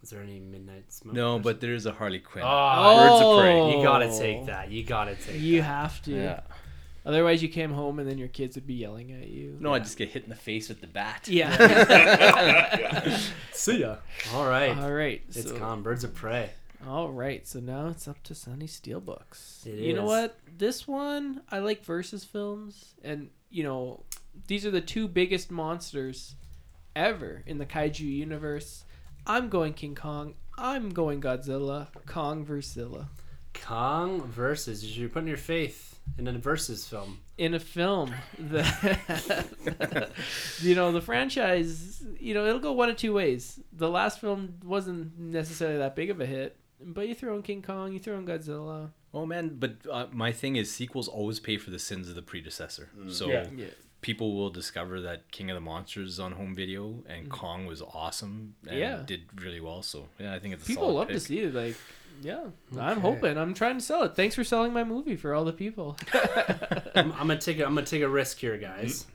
Is there any midnight smoke? No, but there is a Harley Quinn. oh, Birds of Prey. you gotta oh. take that. You gotta take You that. have to. Yeah. Otherwise, you came home and then your kids would be yelling at you. No, I just get hit in the face with the bat. Yeah. *laughs* See ya. All right. All right. it's so, gone. Birds of prey. All right. So now it's up to Sunny Steelbooks. It you know is. what? This one I like versus films, and you know these are the two biggest monsters ever in the kaiju universe. I'm going King Kong. I'm going Godzilla. Kong versus Zilla. Kong versus. You're putting your faith in a versus film. in a film that *laughs* you know the franchise you know it'll go one of two ways the last film wasn't necessarily that big of a hit but you throw in king kong you throw in godzilla Oh man, but uh, my thing is sequels always pay for the sins of the predecessor. So Yeah. yeah people will discover that King of the Monsters is on home video and Kong was awesome and Mm-hmm. Yeah. did really well. So yeah, I think it's a people solid love pick. to see it like yeah i'm hoping i'm trying to sell it thanks for selling my movie for all the people *laughs* I'm, I'm gonna take a, I'm gonna take a risk here, guys.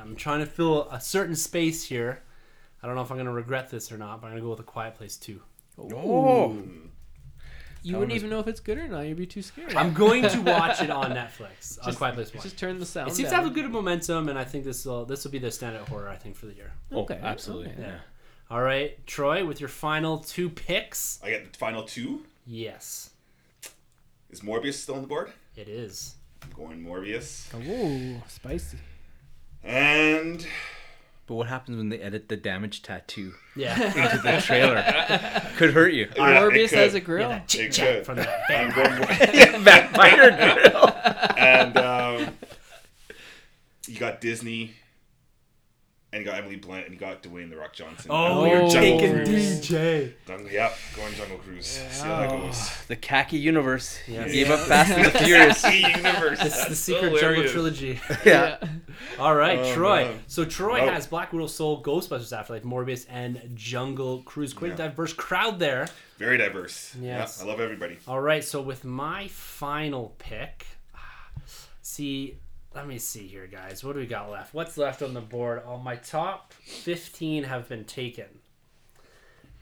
I'm trying to fill a certain space here. I don't know if I'm gonna regret this or not, but I'm gonna go with a Quiet Place too. Oh, you wouldn't even know if it's good or not you'd be too scared I'm going to *laughs* watch it on Netflix. on Just- Quiet Place One. just turn the sound It seems to have a good momentum, and I think this will this will be the standout horror I think for the year. oh, Okay, absolutely. okay. Yeah. All right, Troy, with your final two picks. I get the final two. Yes, Is Morbius still on the board? it is. I'm going Morbius. oh spicy And But what happens when they edit the damage tattoo Yeah. into the trailer? Could hurt you. Yeah, morbius has a grill yeah that It could. from that I'm vampire. going Vampire. and um, you got Disney, and you got Emily Blunt, and you got Dwayne the Rock Johnson. Oh, I'm you're taking DJ. Jungle- Yep, going Jungle Cruise. See how that goes. Oh, the khaki universe. Yes. He gave up Fast and the *laughs* Furious. See *laughs* universe. This is the That's Secret Jungle. Trilogy. *laughs* yeah. All right, Oh, Troy. man. So Troy Oh. has Black Widow, Soul, Ghostbusters Afterlife, Morbius, and Jungle Cruise. Quite a Yeah. diverse crowd there. Very diverse. Yes. Yeah, I love everybody. All right, so with my final pick, *sighs* see, let me see here, guys. What do we got left? What's left on the board? Oh, my top 15 have been taken.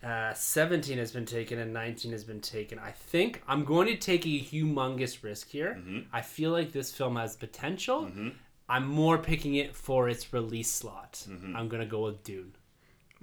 Uh, 17 has been taken and 19 has been taken. I think I'm going to take a humongous risk here. Mm-hmm. I feel like this film has potential. Mm-hmm. I'm more picking it for its release slot. Mm-hmm. I'm going to go with Dune.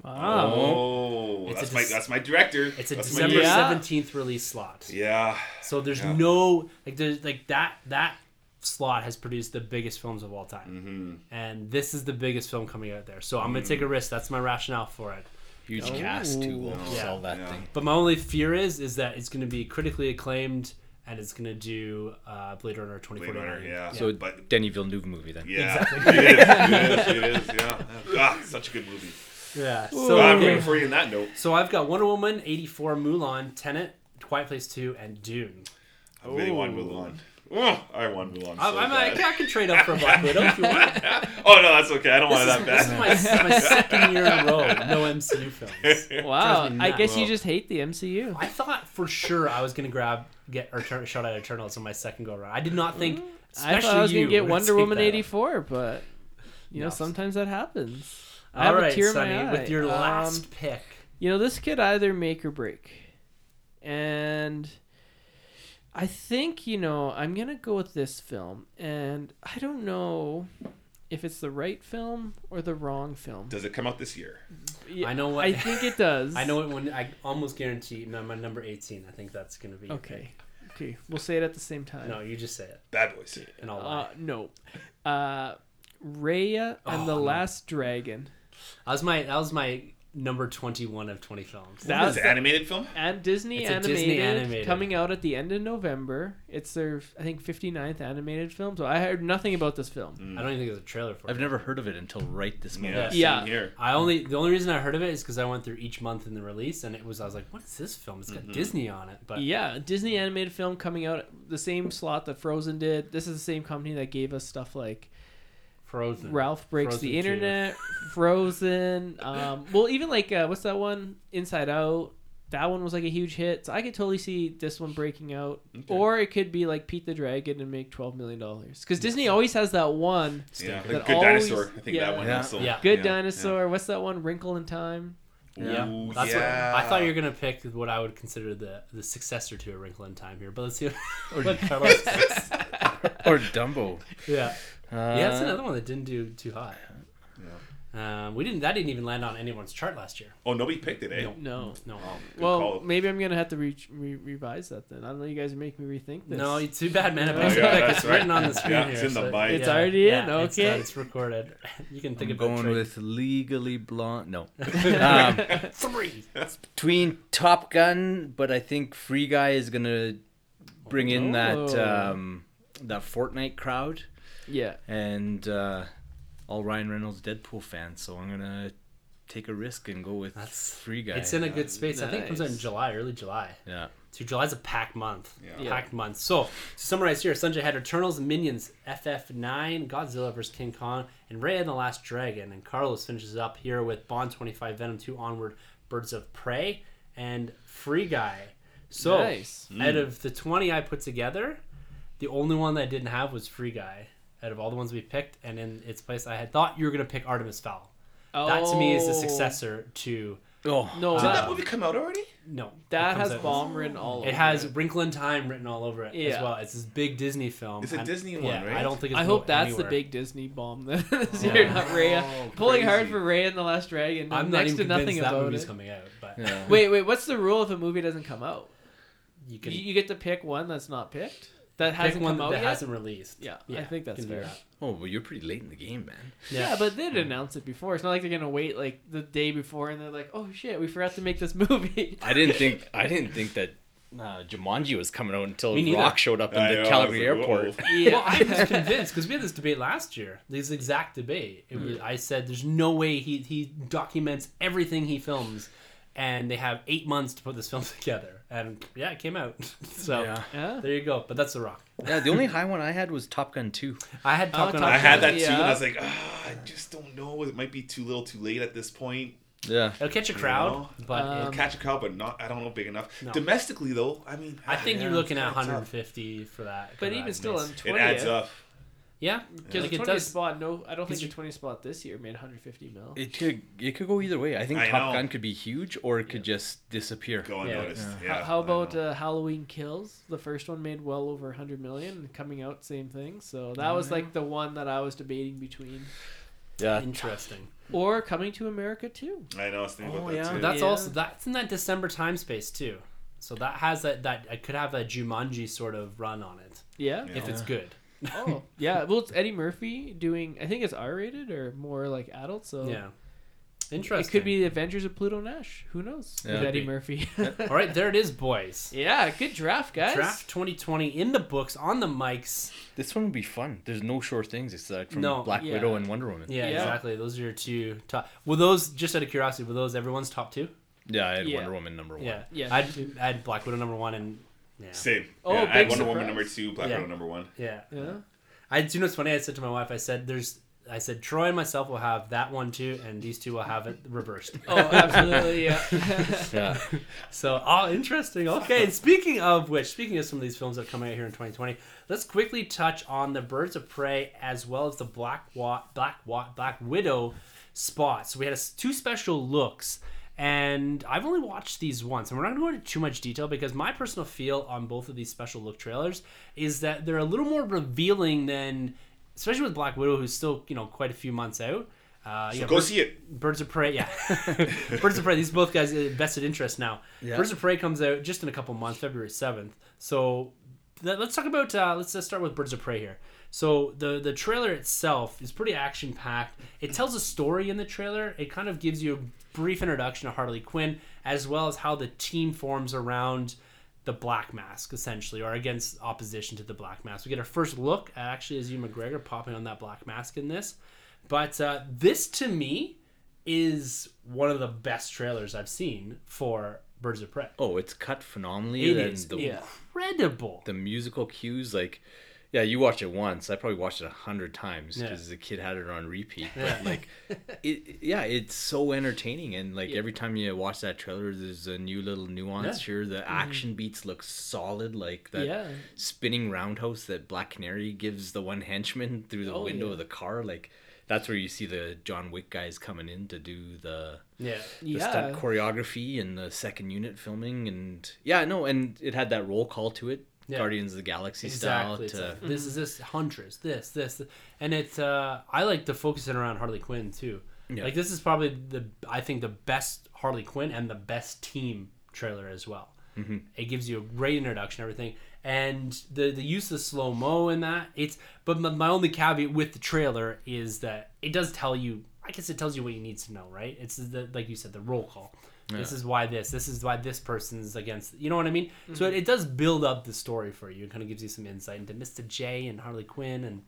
wow Oh, It's that's a my that's my director. It's a that's December My Yeah. 17th release slot. Yeah. So there's Yeah. no like there's like that that slot has produced the biggest films of all time, Mm-hmm. and this is the biggest film coming out there. So I'm gonna take a risk. That's my rationale for it. Huge cast too will Yeah. sell that Yeah. thing. But my only fear is is that it's gonna be critically acclaimed and it's gonna do uh, Blade Runner Blade 2049. Runner. Yeah. So but Denis Villeneuve movie then. yeah, it is. *laughs* It is. It is. Yeah. Ah, such a good movie. yeah. So So I'm waiting for you in that note. so I've got Wonder Woman 84, Mulan, Tenet, Quiet Place 2, and Dune. I really want Mulan. Oh, I want Mulan. So I, I, might- bad. I can trade up for Black Widow if you want. *laughs* oh no, that's okay. I don't want it that This is my, my second year in a row no *laughs* MCU films. *laughs* wow i nuts. guess you just hate the mcu I thought for sure I was gonna grab get or turn, shout out Eternals on my second go around. I did not think. i thought i was you gonna get wonder woman 84 but you know No. sometimes that happens I All have a right, tear in my eye. with your Um, last pick. You know, this could either make or break. And I think, you know, I'm going to go with this film. And I don't know if it's the right film or the wrong film. Does it come out this year? Yeah, I know what- I think it does. *laughs* I know it when I almost guarantee my, my number 18. I think that's going to be. your Okay. Okay. We'll say it at the same time. No, you just say it. Bad Boys. And I'll Uh, no. Uh, Raya and Oh, the. Last Dragon. That was my that was my number 21 of 20 films. That- What That's is animated film? And Disney It's a animated, Disney animated. coming out at the end of November. It's their I think 59th animated film. So I heard nothing about this film. I don't even think there's a trailer for it. I've never heard of it until right this moment. Yeah. Yeah. Here. I only the only reason I heard of it is because I went through each month in the release, and it was I was like, "What is this film? It's got Mm-hmm. Disney on it." But Yeah, Disney animated film coming out the same slot that Frozen did. This is the same company that gave us stuff like Frozen. Ralph Breaks Frozen the Internet, Frozen. Um, well, even like uh, what's that one? Inside Out. That one was like a huge hit. So I could totally see this one breaking out, or it could be like Pete the Dragon and make twelve million dollars. Because Disney always has that one Yeah, That like Good always- Dinosaur. I think yeah. that one Yeah. also. Yeah. good yeah, dinosaur. What's that one? Wrinkle in Time. Yeah, Ooh, that's yeah. what I thought you were gonna pick. What I would consider the the successor to A Wrinkle in Time here, but let's see what, what *laughs* Carlos picks. Or *laughs* Dumbo. Yeah, Uh, yeah, that's another one that didn't do too hot. Um, we didn't. That didn't even land on anyone's chart last year. Oh, nobody picked it, eh? No. No. No, Good Well, call. maybe I'm gonna have to re- re- revise that then. I don't know. You guys are making me rethink this. no, it's too bad, man. *laughs* If Oh, yeah, pick, it's right. written on the screen Yeah, here. it's in the so- mic. It's already in? It's, Okay. done, it's recorded. *laughs* You can think I'm about going trade. with Legally Blonde. No. *laughs* um, three. between Top Gun, but I think Free Guy is gonna bring in that Oh. um, that Fortnite crowd Yeah. and uh, all Ryan Reynolds Deadpool fans. So I'm gonna take a risk and go with That's- Free Guy. It's in a good space. I think it comes out in July, early July. yeah. So July's a packed month. Yeah. Packed month. So to summarize here, Sunjay had Eternals, Minions, FF9, Godzilla vs King Kong, and Raya and the Last Dragon. And Carlos finishes up here with Bond 25, Venom 2, Onward, Birds of Prey, and Free Guy. So Nice. out of the 20 I put together, the only one that I didn't have was Free Guy. Out of all the ones we picked, and in its place, I had thought you were gonna pick Artemis Fowl. That to me is the Oh. successor to Oh uh, No, Didn't that, that movie come out already? no. that has bomb written all over It has it. Wrinkle in Time written all over it as well. It's this big Disney film. It's a And- Disney one, yeah, right? I don't think it's I hope that's anywhere. the big Disney bomb then this *laughs* Yeah. year, not Raya. Oh, Pulling hard for Raya and the Last Dragon. I'm not next even to convinced nothing that about movie's it. coming out, but yeah. Wait, wait. What's the rule if a movie doesn't come out? you can You, you get to pick one that's not picked. That hasn't one come out that yet. hasn't released. Yeah, I think that's you can do fair. that. Oh, well, you're pretty late in the game, man. Yeah, but they'd announce it before. It's not like they're gonna wait like the day before and they're like, "Oh shit, we forgot to make this movie." *laughs* I didn't think I didn't think that uh, Jumanji was coming out until Me. Rock showed up in I the know, Calgary like, airport. whoa. *laughs* yeah, Well, I was convinced because we had this debate last year. This exact debate. It was, I said, "There's no way he he documents everything he films, and they have eight months to put this film *laughs* together." And yeah, it came out. *laughs* so Yeah. yeah. there you go. But that's the rock. Yeah, the only high one I had was Top Gun 2. I had Top Oh, Gun. Top I had that Yeah. too, and I was like, ah, I just don't know. It might be too little, too late at this point. Yeah. It'll catch a crowd, know? but Um, it, Catch a crowd, but not. I don't know, big enough. No. Domestically, though, I mean, I think you're looking at it's tough. 150 for that. But even still, space. on It adds up. Yeah, because like the it 20th does. spot, no, I don't think the you- 20th spot this year made 150 mil. It could it could go either way. I think I Top know. Gun could be huge or it could just disappear. Go unnoticed. How- Yeah. How I about uh, Halloween Kills? The first one made well over 100 million, coming out same thing. So that was like the one that I was debating between, Yeah. Interesting. or Coming to America too. I know. I was thinking Oh, about that yeah. too. That's Yeah. also that's in that December time space too. So that has that that I could have a Jumanji sort of run on it Yeah. Yeah. if it's good. Oh, *laughs* yeah. Well, it's Eddie Murphy doing. I think it's R-rated or more like adult. So Yeah. Interesting. it could be the Adventures of Pluto Nash. Who knows? Yeah, with Eddie be. Murphy. *laughs* *laughs* All right, there it is, boys. yeah, good draft, guys. Draft 2020 in the books on the mics. This one would be fun. There's no sure things aside from No, Black yeah. Widow and Wonder Woman. Yeah, Yeah. exactly. Those are your two top. Were those just out of curiosity? Were those everyone's top two? Yeah, I had Yeah. Wonder Woman number one. Yeah, Yeah, I me too. had, I had Black Widow number one and yeah, Same. Oh, yeah, I big had Wonder Woman number two, Black Yeah. Widow number one. yeah. Yeah. I do you know what's funny? I said to my wife, I said, "There's." I said Troy and myself will have that one too, and these two will have it reversed. Oh, absolutely. Yeah. *laughs* Yeah. So, oh, interesting. Okay, and speaking of which, speaking of some of these films that are coming out here in 2020, let's quickly touch on the Birds of Prey as well as the Black Wa- Black Wa- Black Widow spots. So we had a s two special looks, And I've only watched these once, and we're not going to go into too much detail because my personal feel on both of these special look trailers is that they're a little more revealing than, especially with Black Widow, who's still you know quite a few months out. Uh, So yeah, go Birds- see it. Birds of Prey, yeah. *laughs* Birds of Prey. These both guys uh, vested interest now. Yeah. Birds of Prey comes out just in a couple months, February seventh. So th- let's talk about. Uh, let's just start with Birds of Prey here. So the the trailer itself is pretty action packed. It tells a story in the trailer. It kind of gives you a brief introduction to Harley Quinn, as well as how the team forms around the Black Mask, essentially, or against opposition to the Black Mask. We get our first look, at actually, as Ewan McGregor popping on that Black Mask in this. But uh, this, to me, is one of the best trailers I've seen for Birds of Prey. Oh, it's cut phenomenally. It and is the, incredible. the musical cues, like, yeah, you watch it once. I probably watched it a hundred times Yeah. because the kid had it on repeat. Yeah. But like, *laughs* it, yeah, it's so entertaining, and like every time you watch that trailer, there's a new little nuance here. The mm-hmm. action beats look solid, like that Yeah. spinning roundhouse that Black Canary gives the one henchman through the Oh, window yeah. of the car. Like, that's where you see the John Wick guys coming in to do the Yeah. the Yeah. stunt choreography and the second unit filming and yeah no and it had that roll call to it Yeah. guardians of the galaxy Exactly. Style to like, this is this Huntress, this, this, and it's. Uh, I like to focus it around Harley Quinn too. Yeah. Like this is probably the I think the best Harley Quinn and the best team trailer as well. Mm-hmm. It gives you a great introduction, everything, and the the use of slow mo in that. It's but my, my only caveat with the trailer is that it does tell you. I guess it tells you what you need to know, right? It's the like you said, the roll call. This is why this. This is why this person's against. You know what I mean? So it, it does build up the story for you. It kind of gives you some insight into Mr. J and Harley Quinn and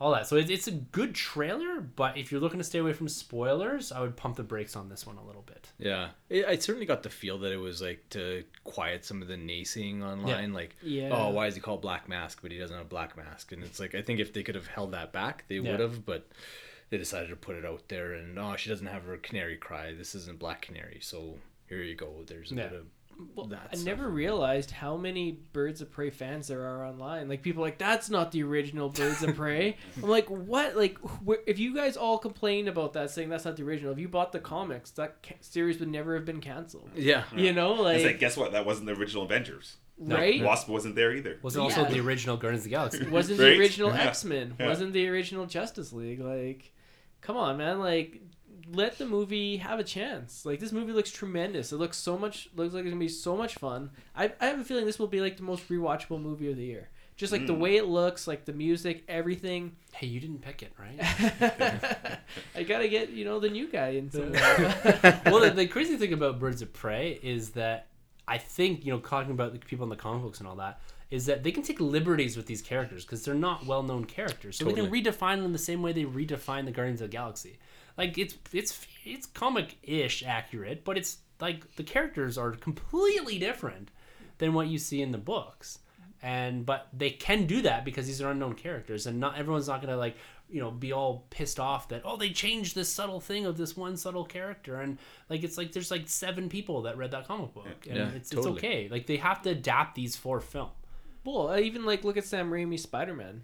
all that. So it, it's a good trailer, but if you're looking to stay away from spoilers, I would pump the brakes on this one a little bit. yeah it, i certainly got the feel that it was like to quiet some of the naysaying online like Yeah. oh why is he called black mask but he doesn't have a black mask and it's like i think if they could have held that back they Yeah. would have but they decided to put it out there and oh she doesn't have her canary cry this isn't black canary so here you go there's a Yeah. bit of Well, that I stuff. never realized how many Birds of Prey fans there are online. Like people are like that's not the original Birds of Prey. *laughs* I'm like, what? Like, wh- if you guys all complained about that, saying that's not the original, if you bought the comics, that ca- series would never have been canceled. yeah You know, like, It's like, guess what? That wasn't the original Avengers. right? Wasp wasn't there either. Was it also Yeah. the original Guardians of the Galaxy? wasn't Right? the original Yeah. X Men? Yeah. Wasn't the original Justice League? Like, come on, man! Like, let the movie have a chance. Like, this movie looks tremendous. It looks so much. Looks like it's gonna be so much fun. I I have a feeling this will be like the most rewatchable movie of the year. Just like the Mm. way it looks, like the music, everything. Hey, you didn't pick it, right? *laughs* I gotta get you know the new guy in some. *laughs* well, the, the crazy thing about Birds of Prey is that I think you know talking about the people in the comic books and all that is that they can take liberties with these characters because they're not well-known characters, so they Totally. can redefine them the same way they redefine the Guardians of the Galaxy. Like it's it's it's comic-ish accurate, but it's like the characters are completely different than what you see in the books. And but they can do that because these are unknown characters, and not everyone's not gonna like you know be all pissed off that oh they changed this subtle thing of this one subtle character, and like it's like there's like seven people that read that comic book, and Yeah, it's totally. it's okay. Like they have to adapt these for film. Well, even like look at Sam Raimi's Spider Man.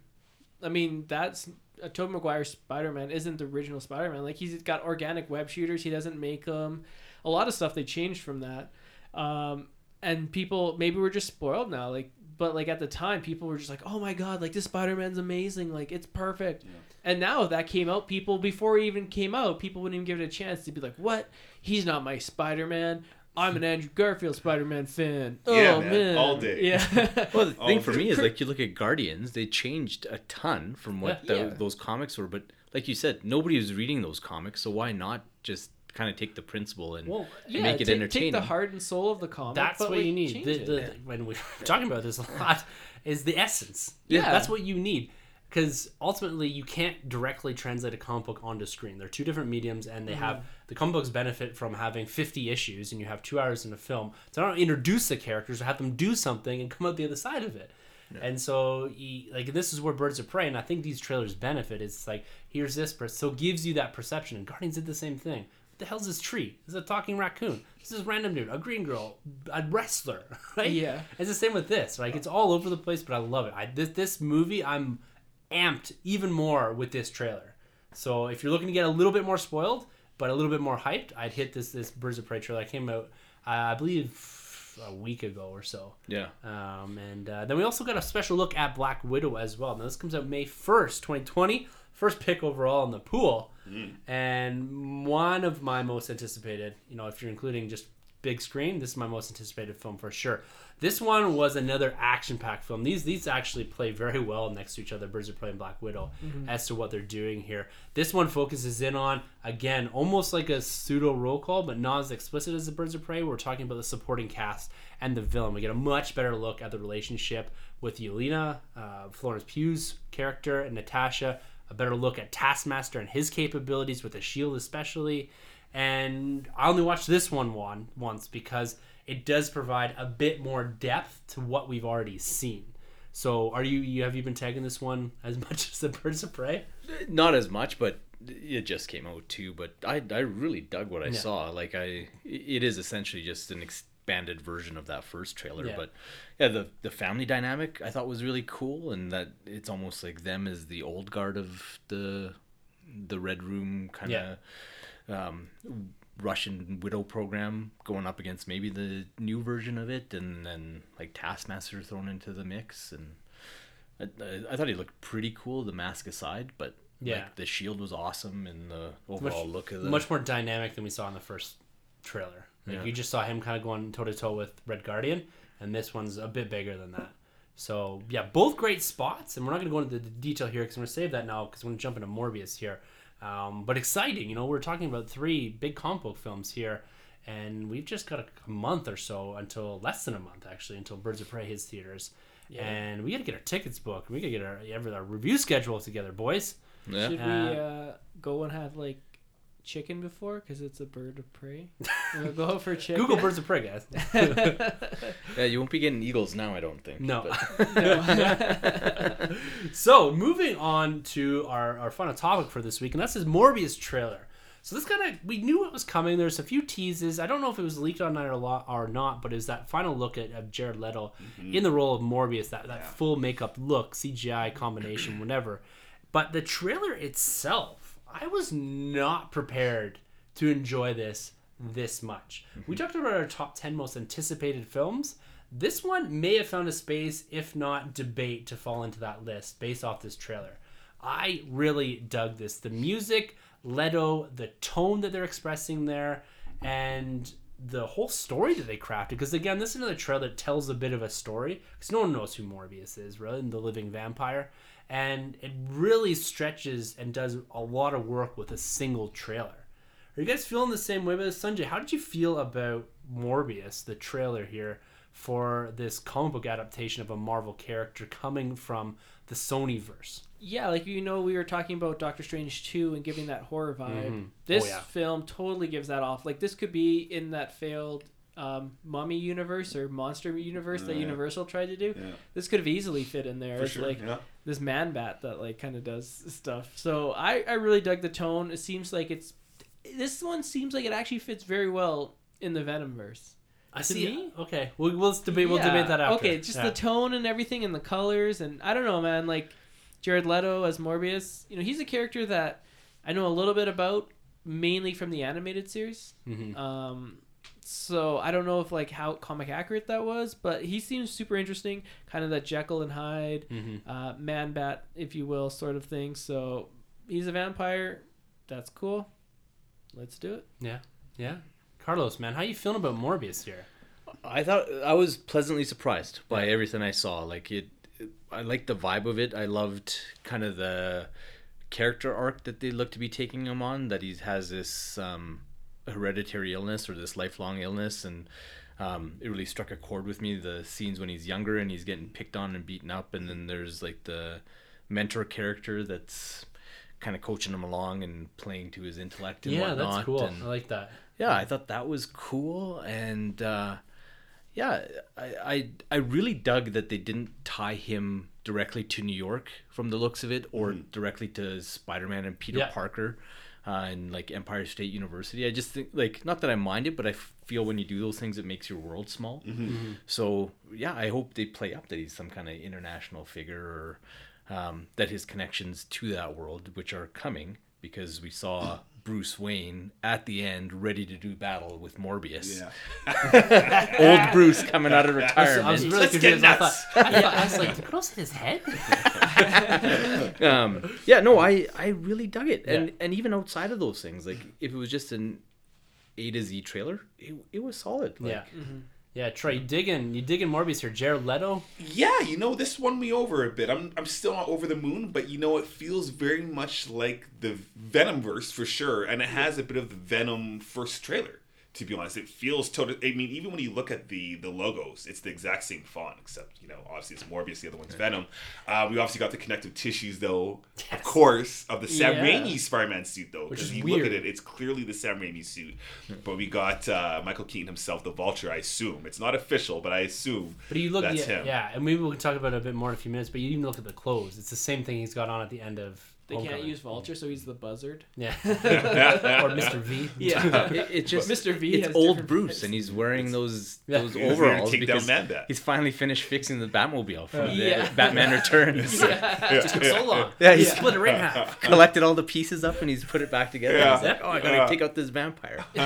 I mean, that's uh, Tobey Maguire's Spider Man isn't the original Spider Man. Like he's got organic web shooters. He doesn't make them. A lot of stuff they changed from that. Um, and people maybe we're just spoiled now. Like, but like at the time, people were just like, "Oh my god, like this Spider Man's amazing. Like it's perfect." And now if that came out, people before it even came out, people wouldn't even give it a chance. They'd be like, "What? He's not my Spider Man." I'm an Andrew Garfield Spider Man fan. Yeah, oh man, man, all day. Yeah. *laughs* Well, the Oh, thing for me is like you look at Guardians, they changed a ton from what Yeah. tho- Yeah. those comics were. But like you said, nobody was reading those comics, so why not just kind of take the principle and Well, yeah, make it take, entertaining? Take the heart and soul of the comic. That's but, what like, you need. The, the, when we're talking about this a lot, is the essence. Yeah. that's what you need. Because ultimately, you can't directly translate a comic book onto screen. They're two different mediums, and they mm-hmm. have the comic books benefit from having 50 issues, and you have two hours in a film. So I don't introduce the characters or have them do something and come out the other side of it. And so, you, like, this is where Birds of Prey, and I think these trailers benefit. It's like, here's this, per- so it gives you that perception. And Guardians did the same thing. What the hell's this tree? This is a talking raccoon. This is a random dude, a green girl, a wrestler, *laughs* right? Yeah. It's the same with this. Like, it's all over the place, but I love it. I, this, this movie, I'm amped even more with this trailer. So if you're looking to get a little bit more spoiled, but a little bit more hyped, I'd hit this this Birds of Prey trailer that came out, uh, I believe, a week ago or so. Yeah. Um, and uh, then we also got a special look at Black Widow as well. Now this comes out May first, twenty twenty. First pick overall in the pool, and one of my most anticipated. You know, if you're including just big screen, this is my most anticipated film for sure. This one was another action-packed film. These these actually play very well next to each other, Birds of Prey and Black Widow, as to what they're doing here. This one focuses in on again almost like a pseudo roll call, but not as explicit as the Birds of Prey. We're talking about the supporting cast and the villain. We get a much better look at the relationship with Yelena, uh, Florence Pugh's character, and Natasha. A better look at Taskmaster and his capabilities with the shield, especially. And I only watched this one one once because it does provide a bit more depth to what we've already seen. So, are you, you have you been tagging this one as *laughs* much as the Birds of Prey? Not as much, but it just came out too. But I, I really dug what I saw. Like I, it is essentially just an expanded version of that first trailer. Yeah. But yeah, the the family dynamic I thought was really cool, and that it's almost like them as the old guard of the the Red Room kind of um, Russian widow program going up against maybe the new version of it, and then like Taskmaster thrown into the mix, and I, I, I thought he looked pretty cool, the mask aside, but Yeah. like the shield was awesome, and the overall look of the much more dynamic than we saw in the first trailer. Like Yeah. you just saw him kind of going toe to toe with Red Guardian, and this one's a bit bigger than that. So yeah, both great spots, and we're not going to go into the detail here because I'm going to save that now because we're going to jump into Morbius here. Um, but exciting, you know, we're talking about three big comic book films here, and we've just got a, a month or so until less than a month actually until Birds of Prey hits theaters, and we got to get our tickets booked. We got to get our, every- our review schedule together, boys. yeah. Should Uh, we uh, go and have like chicken before because it's a bird of prey? *laughs* We'll go out for chicken. Google Birds of Prey, guys. *laughs* yeah, you won't be getting Eagles now, I don't think. No. but- *laughs* so moving on to our, our final topic for this week, and that's his Morbius trailer. So this kind of we knew it was coming. There's a few teases. I don't know if it was leaked on night or, lo- or not, but is that final look at of Jared Leto mm-hmm. in the role of Morbius, that that full makeup look, CGI combination, *clears throat* whatever. But the trailer itself, I was not prepared to enjoy this this much. We mm-hmm. talked about our top 10 most anticipated films. This one may have found a space, if not debate, to fall into that list based off this trailer. I really dug this. The music, Leto, the tone that they're expressing there, and the whole story that they crafted. Because again, this is another trailer that tells a bit of a story. Because no one knows who Morbius is, really, the living vampire. And it really stretches and does a lot of work with a single trailer. Are you guys feeling the same way with this? Sunjay, how did you feel about Morbius, the trailer here, for this comic book adaptation of a Marvel character coming from the Sony verse? Yeah, like you know, we were talking about Doctor Strange 2 and giving that horror vibe. Mhm. This Oh, yeah. film totally gives that off. Like this could be in that failed um, Mummy universe or Monster universe that Yeah. Universal tried to do. Yeah, This could have easily fit in there for sure. like yeah. This man bat that like kind of does stuff. So I I really dug the tone. It seems like it's this one seems like it actually fits very well in the Venomverse. I see. me? Okay, we'll, we'll debate. We'll Yeah. debate that after. Okay, just Yeah. the tone and everything and the colors and I don't know, man. Like Jared Leto as Morbius, you know, he's a character that I know a little bit about, mainly from the animated series. Mhm. Um, so I don't know if like how comic accurate that was, but he seems super interesting, kind of that Jekyll and Hyde, Mhm. uh, man bat, if you will, sort of thing. So he's a vampire. That's cool. Let's do it. Yeah, yeah. Carlos, man, how you feeling about Morbius here? I thought I was pleasantly surprised by everything I saw. Like it, I liked the vibe of it. I loved kind of the character arc that they look to be taking him on. That he has this um, hereditary illness or this lifelong illness, and um, it really struck a chord with me. The scenes when he's younger and he's getting picked on and beaten up, and then there's like the mentor character that's kind of coaching him along and playing to his intellect and yeah, whatnot. that's cool. and- I like that. yeah, I thought that was cool, and uh, yeah, I, I I really dug that they didn't tie him directly to New York from the looks of it, or directly to Spider Man and Peter Yeah. Parker, uh, and like Empire State University. I just think like not that I mind it, but I feel when you do those things, it makes your world small. So yeah, I hope they play up that he's some kind of international figure, or um, that his connections to that world, which are coming, because we saw Bruce Wayne at the end, ready to do battle with Morbius. Yeah. *laughs* Old Bruce coming out of *laughs* I was, retirement. I was really Let's confused. I thought, nuts. I thought I was like, did Gross hit his head? *laughs* um, yeah, no, I I really dug it, and Yeah. and even outside of those things, like if it was just an A to Z trailer, it, it was solid. Like, yeah. Yeah, Troy, you digging, you digging Morbius here. Jared Leto. Yeah, you know, this won me over a bit. I'm I'm still not over the moon, but you know, it feels very much like the Venom verse for sure, and it has a bit of the Venom first trailer. To be honest, it feels totally. I mean, even when you look at the the logos, it's the exact same font, except you know, obviously it's Morbius, the other one's Venom. Uh, we obviously got the connective tissues, though, of course, of the Sam Yeah. Raimi Spider-Man suit, though, because you weird. look at it, it's clearly the Sam Raimi suit. But we got uh, Michael Keaton himself, the Vulture. I assume it's not official, but I assume But you look, that's yeah, him. yeah, and maybe we'll talk about it a bit more in a few minutes. But you even look at the clothes; it's the same thing he's got on at the end of. They can't use Vulture, so he's the buzzard. Yeah, *laughs* or Mr. V. *laughs* Yeah. *laughs* it, it just Mr. V It's has old Bruce, face. and he's wearing those Yeah. those He's overalls take because Man-Bat. he's finally finished fixing the Batmobile from Yeah. the Batman Returns. Just took so long. Yeah, he he's split it right in half. collected all the pieces up and he's put it back together. Yeah. He's like, oh, I gotta Yeah. take out this vampire. You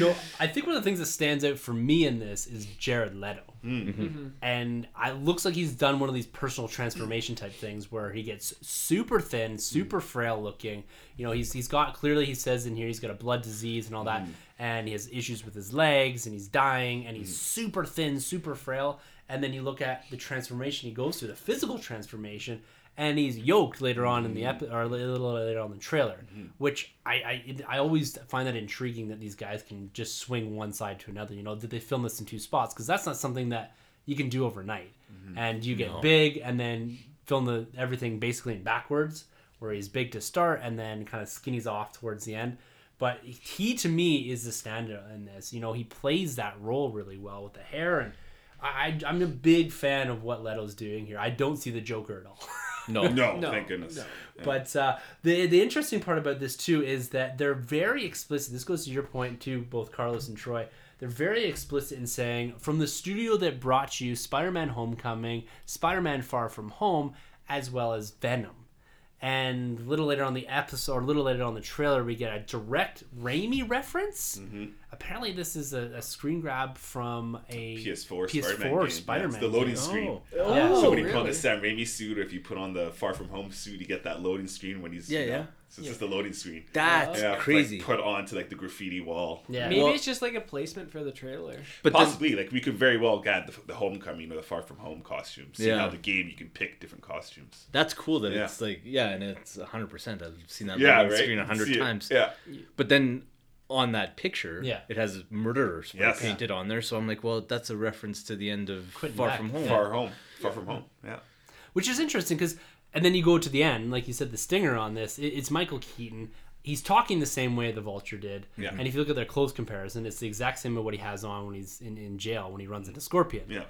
know, I think one of the things that stands out for me in this is Jared Leto. Mm-hmm. mm-hmm. And it looks like he's done one of these personal transformation type things where he gets super thin, mm-hmm. super frail looking. You know, he's he's got clearly he says in here he's got a blood disease and all that, mm-hmm. and he has issues with his legs and he's dying and he's super thin, super frail. And then you look at the transformation he goes through, the physical transformation, and he's yoked later on in the mm. epi- or a little later on in the trailer, mm-hmm. which I, I I always find that intriguing that these guys can just swing one side to another. You know, did they film this in two spots? Because that's not something that you can do overnight. Mm-hmm. And you get big and then film the everything basically in backwards, where he's big to start and then kind of skinnies off towards the end. But he to me is the standout in this. You know, he plays that role really well with the hair and. I, I'm a big fan of what Leto's doing here. I don't see the Joker at all. *laughs* No. *laughs* No, No, thank goodness. no. But uh, the the interesting part about this too is that they're very explicit. This goes to your point too, both Carlos and Troy. They're very explicit in saying from the studio that brought you Spider-Man: Homecoming, Spider-Man: Far From Home, as well as Venom. And a little later on the episode, or a little later on the trailer, we get a direct Raimi reference. Mm-hmm. Apparently, this is a, a screen grab from a PS4, PS4 Spider-Man game. Yeah, it's the loading game. screen. Oh. Yeah. so when you put on the Sam Raimi suit, or if you put on the Far From Home suit, you get that loading screen when he's Yeah, you know, yeah. So it's just the loading screen. That's yeah, like, crazy. put onto like the graffiti wall. Yeah. Maybe Well- it's just like a placement for the trailer. but then, Possibly, like we could very well get the, the homecoming or the Far From Home costumes. See Yeah. how the game you can pick different costumes. that's cool that Yeah. it's like yeah, and it's hundred percent. I've seen that Yeah, right. screen a hundred times. Yeah, But then on that picture, Yeah. it has murderer spray Yes. painted on there. So I'm like, well, that's a reference to the end of Quentin Far Beck. From Home. Far Home, Far From Home. Yeah, which is interesting because and then you go to the end like you said the stinger on this it, it's michael keaton. He's talking the same way the vulture did. Yeah. and if you look at their clothes comparison it's the exact same of what he has on when he's in, in jail when he runs into scorpion. Yeah.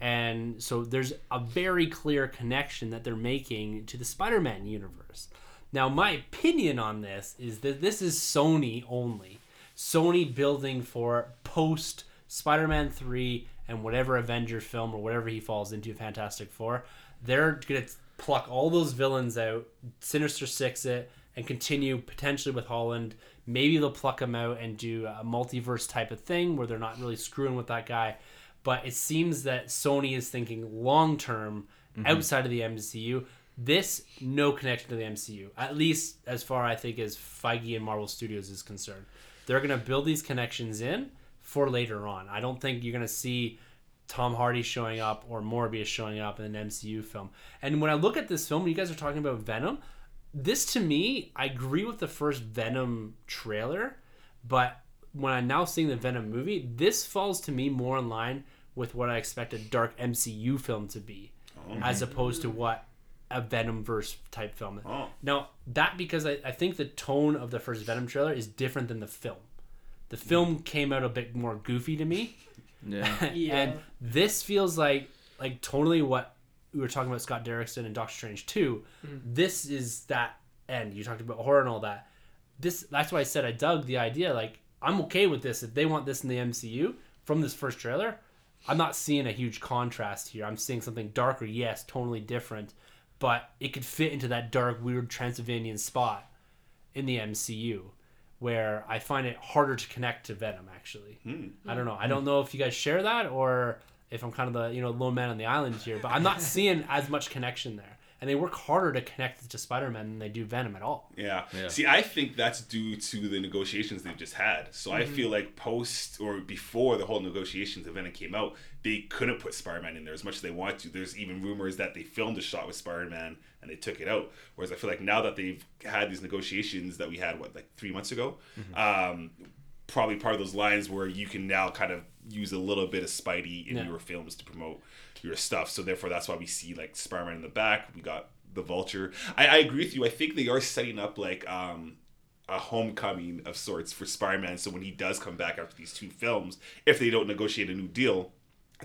and so there's a very clear connection that they're making to the spider-man universe. Now my opinion on this is that this is sony only. Sony building for post spider-man 3 and whatever avenger film or whatever he falls into fantastic four they're gonna pluck all those villains out sinister six it and continue potentially with holland maybe they'll pluck him out and do a multiverse type of thing where they're not really screwing with that guy but it seems that Sony is thinking long term mm-hmm. outside of the MCU. This no connection to the MCU, at least as far I think as Feige and Marvel Studios is concerned. They're gonna build these connections in for later on. I don't think you're gonna see Tom Hardy showing up or Morbius showing up in an MCU film. And when I look at this film, you guys are talking about Venom. This to me, I agree with the first Venom trailer, but when I'm now seeing the Venom movie, this falls to me more in line with what I expect a dark MCU film to be, oh. as opposed to what a Venom verse type film. Oh. Now that because I, I think the tone of the first Venom trailer is different than the film. The film came out a bit more goofy to me. Yeah. *laughs* Yeah. and this feels like like totally what we were talking about Scott Derrickson and Doctor Strange 2. Mm-hmm. This is that end. You talked about horror and all that. This that's why I said I dug the idea. Like I'm okay with this if they want this in the MCU from this first trailer. I'm not seeing a huge contrast here. I'm seeing something darker, yes, totally different, but it could fit into that dark, weird Transylvanian spot in the MCU where I find it harder to connect to Venom. Actually, hmm. I don't know. I hmm. don't know if you guys share that or if I'm kind of the you know lone man on the island here, but I'm not *laughs* seeing as much connection there. And they work harder to connect to Spider-Man than they do Venom at all. Yeah. Yeah. See, I think that's due to the negotiations they've just had. So I mm-hmm. feel like post or before the whole negotiations of Venom came out, they couldn't put Spider-Man in there as much as they wanted to. There's even rumors that they filmed a shot with Spider-Man and they took it out. Whereas I feel like now that they've had these negotiations that we had, what, like three months ago, um, probably part of those lines where you can now kind of use a little bit of Spidey in Yeah. your films to promote your stuff. So therefore, that's why we see like Spider-Man in the back. We got the Vulture. I, I agree with you. I think they are setting up like um, a homecoming of sorts for Spider-Man. So when he does come back after these two films, if they don't negotiate a new deal,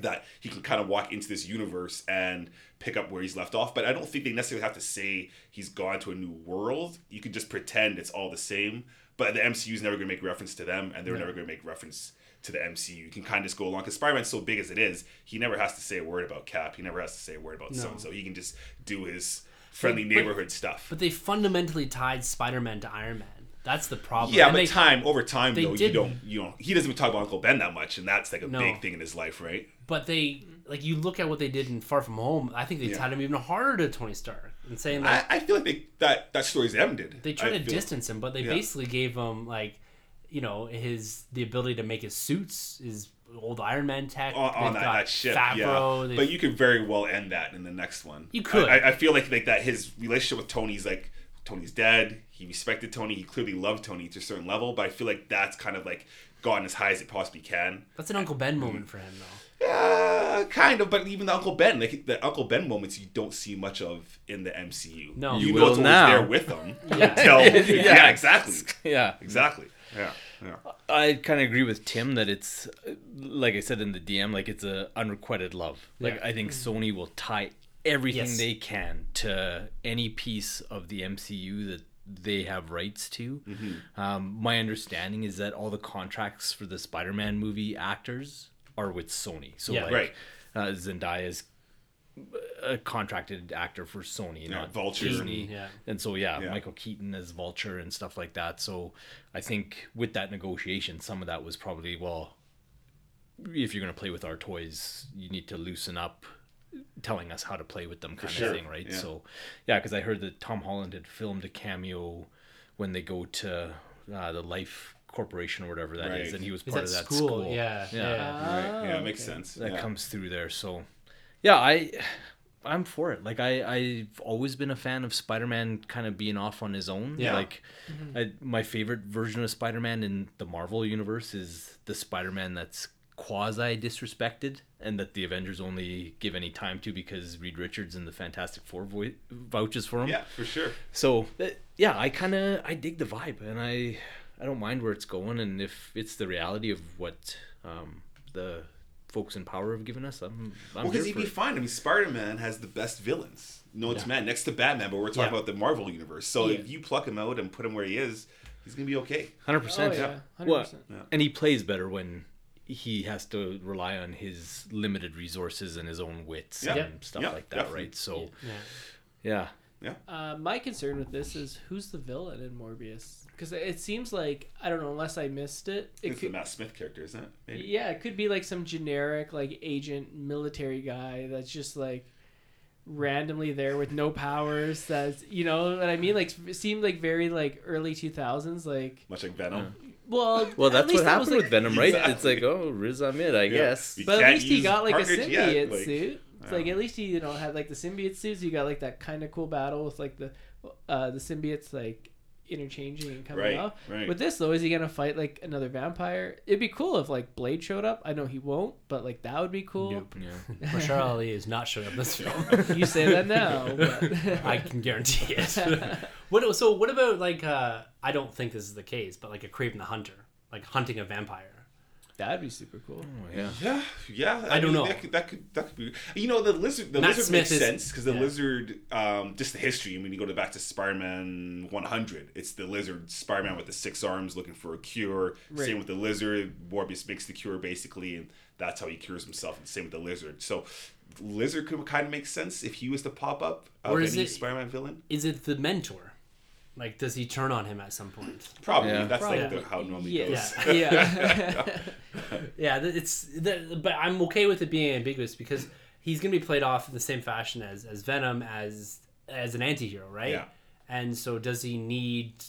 that he can kind of walk into this universe and pick up where he's left off. But I don't think they necessarily have to say he's gone to a new world. You could just pretend it's all the same. But the MCU is never going to make reference to them, and they're never going to make reference to the MCU. You can kind of just go along because Spider-Man's so big as it is. He never has to say a word about Cap. He never has to say a word about so and so. He can just do his friendly But- neighborhood stuff. But they fundamentally tied Spider-Man to Iron Man. That's the problem. yeah, And but they, time over time though, you don't you don't. He doesn't even talk about Uncle Ben that much, and that's like a No. big thing in his life, right? but they like you look at what they did in Far From Home. I think they Yeah. tied him even harder to Tony Stark and saying that I, I feel like they, that that story's ended. they tried I to distance him, but they Yeah. basically gave him like, you know, his the ability to make his suits, his old Iron Man tech. on, on that, that ship. Favreau, yeah, but you could very well end that in the next one. You could. I, I feel like like that his relationship with Tony's like Tony's dead. He respected Tony. He clearly loved Tony to a certain level. But I feel like that's kind of like gotten as high as it possibly can. that's an Uncle. Ben moment for him though. Uh, kind of, but even the Uncle Ben, like the Uncle Ben moments, you don't see much of in the MCU. No. you, You know it's always now. there with them. *laughs* Yeah. Until, *laughs* yeah. exactly, Yeah, exactly. Yeah, yeah. I kind of agree with Tim that it's uh, like I said in the DM, like it's a unrequited love. Like Yeah. I think Sony will tie everything Yes. they can to any piece of the MCU that they have rights to. Um, my understanding is that all the contracts for the Spider-Man movie actors are with Sony. So Yeah. like Right. uh, Zendaya's a contracted actor for Sony, Yeah, not Vulture. Disney. Yeah. And so yeah, Yeah. Michael Keaton as Vulture and stuff like that. So I think with that negotiation, some of that was probably well, if you're gonna play with our toys, you need to loosen up, telling us how to play with them, kind sure, of thing, right? yeah. So yeah, because I heard that Tom Holland had filmed a cameo when they go to uh, the Life Corporation or whatever that is, Right. and he was Is part that of that school? school. Yeah, yeah, yeah. Right. Yeah, Ah, it makes okay. sense. that yeah. comes through there. So yeah, I. I'm for it. Like I, I've always been a fan of Spider-Man kind of being off on his own. Yeah. Like, I, my favorite version of Spider-Man in the Marvel universe is the Spider-Man that's quasi disrespected and that the Avengers only give any time to because Reed Richards and the Fantastic Four vo- vouches for him. Yeah, for sure. So uh, yeah, I kind of I dig the vibe and I I don't mind where it's going and if it's the reality of what um, the folks in power have given us, I'm I'm Well, because he'd be it. fine. I mean, Spider Man has the best villains. No, it's man next to Batman, but we're talking Yeah. about the Marvel universe. So Yeah. if you pluck him out and put him where he is, he's gonna be okay. Hundred Oh, percent. yeah. 100%. Well, Yeah. and he plays better when he has to rely on his limited resources and his own wits Yeah. and stuff Yeah, like that, definitely. right? So Yeah. yeah, Uh, my concern with this is who's the villain in Morbius? Because it seems like I don't know unless I missed it. It It's the Matt Smith character, isn't it? Maybe. yeah, it could be like some generic like agent military guy that's just like randomly there with no powers. That's you know what I mean. Like seemed like very like early two thousands. Like Much like Venom. Well, well, that's least what that was, happened like- with Venom, right? It's like oh, Riz Ahmed, I Yeah. guess. You But at least he got like a cartridge yet, symbiote like- suit. It's like at least he you know had like the symbiote suits. You got like that kind of cool battle with like the uh the symbiotes like interchanging and coming Right, off. right. With this though, is he gonna fight like another vampire? It'd be cool if like Blade showed up. I know he won't, but like that would be cool. Nope. Yeah. *laughs* Rashard Ali is not showing up in this film. *laughs* you say that now. *laughs* But... I can guarantee it. what? So what about like? uh I don't think this is the case, but like a Kraven the Hunter, like hunting a vampire. That'd be super cool. Oh, yeah. Yeah, yeah. I don't know. That could, that could that could be. You know, the lizard. The Matt lizard Smith makes is- sense because the yeah. lizard. Um, just the history. I mean, you go to back to Spider-Man 100. It's the lizard Spider-Man with the six arms looking for a cure. Right. Same with the lizard. Morbius makes the cure basically, and that's how he cures himself. And same with the lizard. So. Lizard could kind of make sense if he was to pop up of Or is any it- Spider-Man villain. Is it the mentor? Like, does he turn on him at some point? Probably. Yeah. That's like Probably. the, how it normally yeah, goes. yeah. *laughs* Yeah, th- it's the, but I'm okay with it being ambiguous because he's gonna be played off in the same fashion as as Venom as as an antihero, right? Yeah. And so, does he need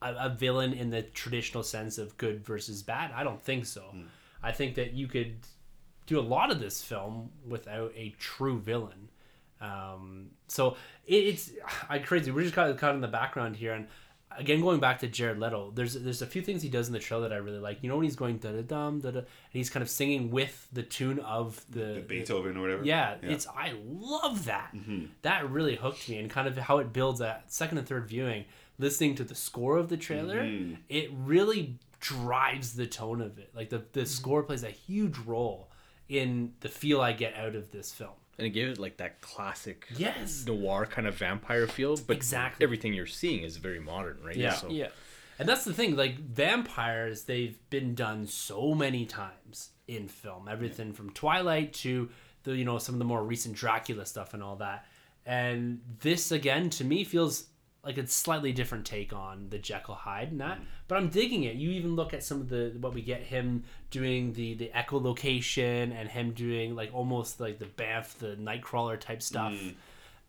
a, a villain in the traditional sense of good versus bad? I don't think so. Hmm. I think that you could do a lot of this film without a true villain. Um, so it, it's I crazy. We're just kind of caught in the background here, and again going back to Jared Leto, there's there's a few things he does in the trailer that I really like. You know when he's going da da dum da da, and he's kind of singing with the tune of the, The Beethoven or whatever. yeah, it's I love that. Mm-hmm. That really hooked me, and kind of how it builds at second and third viewing. Listening to the score of the trailer, mm-hmm. it really drives the tone of it. Like the the mm-hmm. score plays a huge role in the feel I get out of this film. And it gave it like that classic Yes. noir kind of vampire feel but Exactly. everything you're seeing is very modern right Yeah. so yeah. And that's the thing, like vampires, they've been done so many times in film. Everything from Twilight to the you know some of the more recent Dracula stuff and all that. And this again to me feels like a slightly different take on the Jekyll Hyde and that. Mm. But I'm digging it. You even look at some of the what we get him doing the the echolocation and him doing like almost like the bamf the Nightcrawler type stuff. Mm.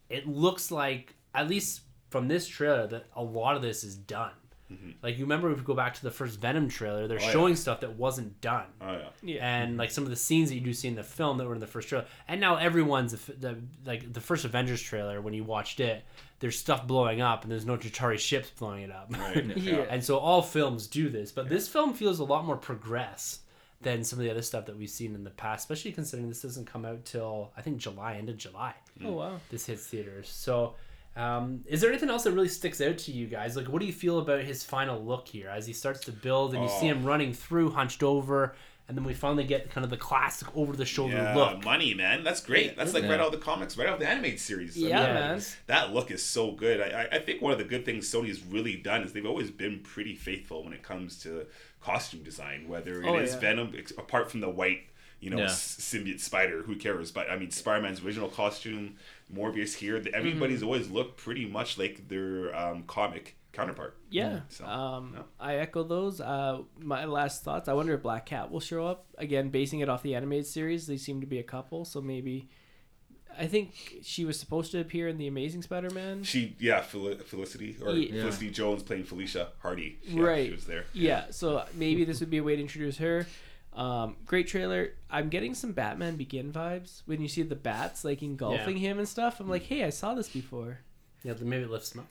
It looks like at least from this trailer that a lot of this is done. Mm-hmm. Like you remember if you go back to the first Venom trailer, they're oh, yeah. showing stuff that wasn't done. Oh yeah. Yeah. And mm-hmm. like some of the scenes that you do see in the film that were in the first trailer, and now everyone's the, like the first Avengers trailer when you watched it, there's stuff blowing up and there's no Chitauri ships blowing it up. Right. *laughs* Yeah. and so all films do this, but this film feels a lot more progress than some of the other stuff that we've seen in the past, especially considering this doesn't come out till I think July, end of July Oh wow. this hits theaters. So, um, is there anything else that really sticks out to you guys? Like, what do you feel about his final look here as he starts to build and you see Oh. him running through, hunched over, and then we finally get kind of the classic over the shoulder Yeah, look? money, man. That's great. That's like Yeah. right out of the comics, right out of the animated series. I Yeah, mean, man. that look is so good. I, I- I think one of the good things Sony's really done is they've always been pretty faithful when it comes to costume design. Whether it is Oh, yeah. Venom, apart from the white, you know, Yeah. symbiote spider, who cares? But I mean, Spider-Man's original costume, Morbius here, the- everybody's Mm-hmm. always looked pretty much like their um, comic counterpart. Yeah. So, um, no. I echo those. Uh, my last thoughts. I wonder if Black Cat will show up again, basing it off the animated series. They seem to be a couple, so maybe. I think she was supposed to appear in the Amazing Spider-Man. She, yeah, Fel- Felicity or Yeah. Felicity Jones playing Felicia Hardy. Yeah, Right. she was there. Yeah, so maybe this would be a way to introduce her. Um, great trailer. I'm getting some Batman Begin vibes when you see the bats like engulfing him and stuff. I'm like, hey, I saw this before. Yeah, maybe it lifts him up.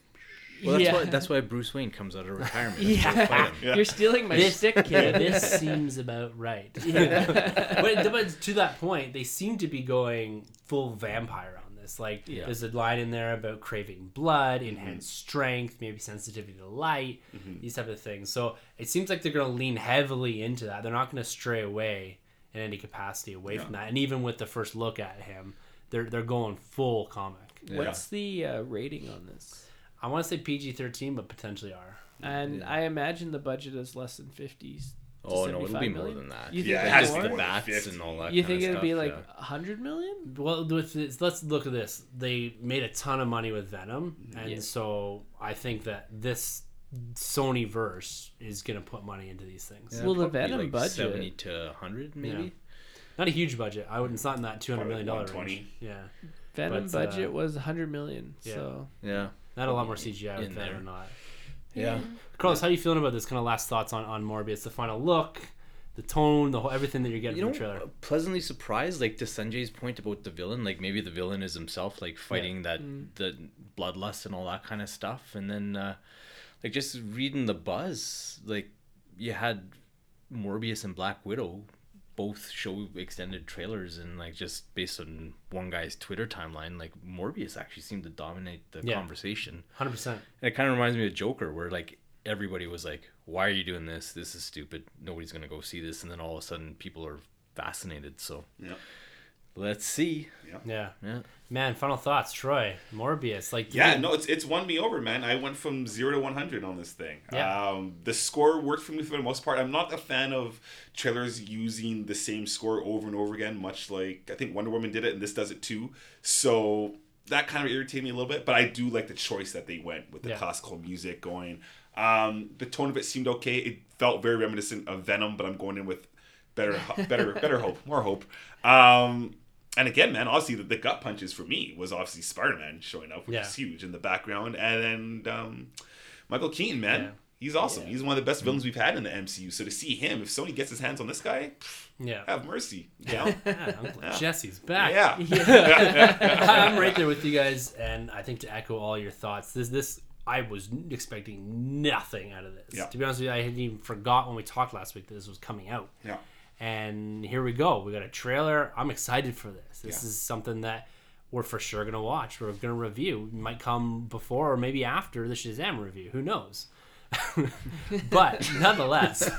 Well that's yeah. why that's why bruce wayne comes out of retirement to go fight yeah. Yeah. you're stealing my This- stick, kid. *laughs* this seems about right. *laughs* but, but to that point, they seem to be going full vampire on this. Like, Yeah. there's a line in there about craving blood, enhanced strength, maybe sensitivity to light, these type of things. So it seems like they're going to lean heavily into that. They're not going to stray away in any capacity away from that. And even with the first look at him, they're they're going full comic. What's the uh, rating on this? I want to say PG thirteen, but potentially R. And I imagine the budget is less than 50s. oh no it'll 75 be more than that You think Yeah, it it's has to more? be the more bats and all that You think of it'd be like yeah. 100 million? Well, with this, let's look at this. They made a ton of money with Venom, and Yeah. so I think that this Sony verse is gonna put money into these things. Yeah, Well, the Venom like budget- 70 to 100 maybe Yeah. Not a huge budget. I wouldn't. It's not in that two hundred Probably million dollar 120. range. Yeah, Venom But, uh, budget was 100 million. yeah. So yeah not a lot more CGI with In that there. or not. yeah Carlos, how are you feeling about this? Kind of last thoughts on on Morbius, the final look, the tone, the whole everything that you're getting you from know, the trailer. pleasantly surprised, like to Sunjay's point about the villain, like maybe the villain is himself, like fighting that the bloodlust and all that kind of stuff, and then uh, like just reading the buzz, like you had Morbius and Black Widow both show extended trailers, and like just based on one guy's Twitter timeline, like Morbius actually seemed to dominate the Yeah. conversation. Hundred percent. And it kind of reminds me of Joker, where like everybody was like, "Why are you doing this? This is stupid. Nobody's gonna go see this." And then all of a sudden, people are fascinated. So Yeah. Let's see. Yeah, Yeah, man. Final thoughts, Troy. Morbius, like Yeah, no, it's it's won me over, man. I went from zero to one hundred on this thing. Yeah. Um, the score worked for me for the most part. I'm not a fan of trailers using the same score over and over again, much like I think Wonder Woman did it, and this does it too. So that kind of irritated me a little bit, but I do like the choice that they went with the Yeah. classical music going. Um, the tone of it seemed okay. It felt very reminiscent of Venom, but I'm going in with better, better, *laughs* better hope, more hope. Um, and again, man, obviously the, the gut punches for me was obviously Spider Man showing up, which Yeah. is huge in the background, and then um, Michael Keaton, man. Yeah. He's awesome. He's one of the best villains we've had in the MCU. So to see him, if Sony gets his hands on this guy, Yeah. have mercy. You know? *laughs* Yeah, Jesse's back. yeah. *laughs* *laughs* I'm right there with you guys, and I think to echo all your thoughts, this this I was expecting nothing out of this. Yeah. To be honest with you, I hadn't even forgot when we talked last week that this was coming out. Yeah. And here we go. We got a trailer. I'm excited for this. This Yeah. is something that we're for sure gonna watch. We're gonna review. It might come before or maybe after the Shazam review. Who knows? *laughs* but nonetheless,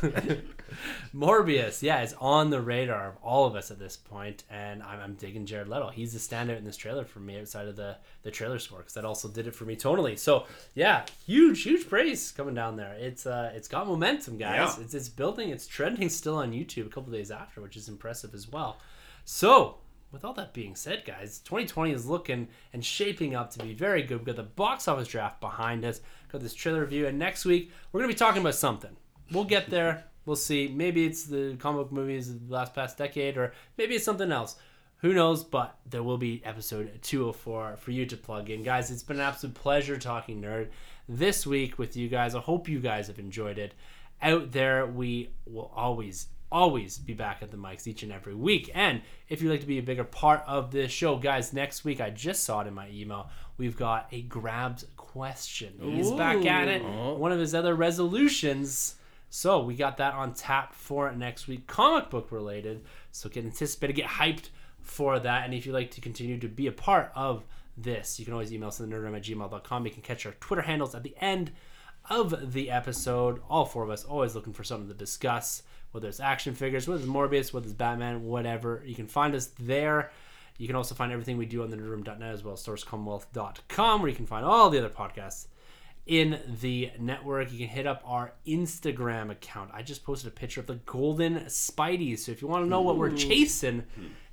Morbius, yeah, is on the radar of all of us at this point, and I'm, I'm digging Jared Leto. He's the standout in this trailer for me outside of the the trailer score because that also did it for me tonally. So yeah, huge, huge praise coming down there. It's uh, it's got momentum, guys. Yeah. It's it's building. It's trending still on YouTube a couple days after, which is impressive as well. So with all that being said, guys, 2020 is looking and shaping up to be very good. We've got the box office draft behind us, got this trailer review, and next week we're gonna be talking about something. We'll get there. *laughs* We'll see. Maybe it's the comic book movies of the last past decade, or maybe it's something else. Who knows? But there will be episode 204 for you to plug in. Guys, it's been an absolute pleasure talking nerd this week with you guys. I hope you guys have enjoyed it. Out there, we will always, always be back at the mics each and every week. And if you'd like to be a bigger part of this show, guys, next week, I just saw it in my email, we've got a grabs question. He's back at it. Ooh. One of his other resolutions. So we got that on tap for next week, comic book related. So get anticipated, get hyped for that. And if you'd like to continue to be a part of this, you can always email us at nerdroom at gmail.com. You can catch our Twitter handles at the end of the episode. All four of us always looking for something to discuss, whether it's action figures, whether it's Morbius, whether it's Batman, whatever. You can find us there. You can also find everything we do on the nerdroom.net as well as starwarscommonwealth.com, where you can find all the other podcasts in the network. You can hit up our Instagram account. I just posted a picture of the golden Spidey. So if you want to know what we're chasing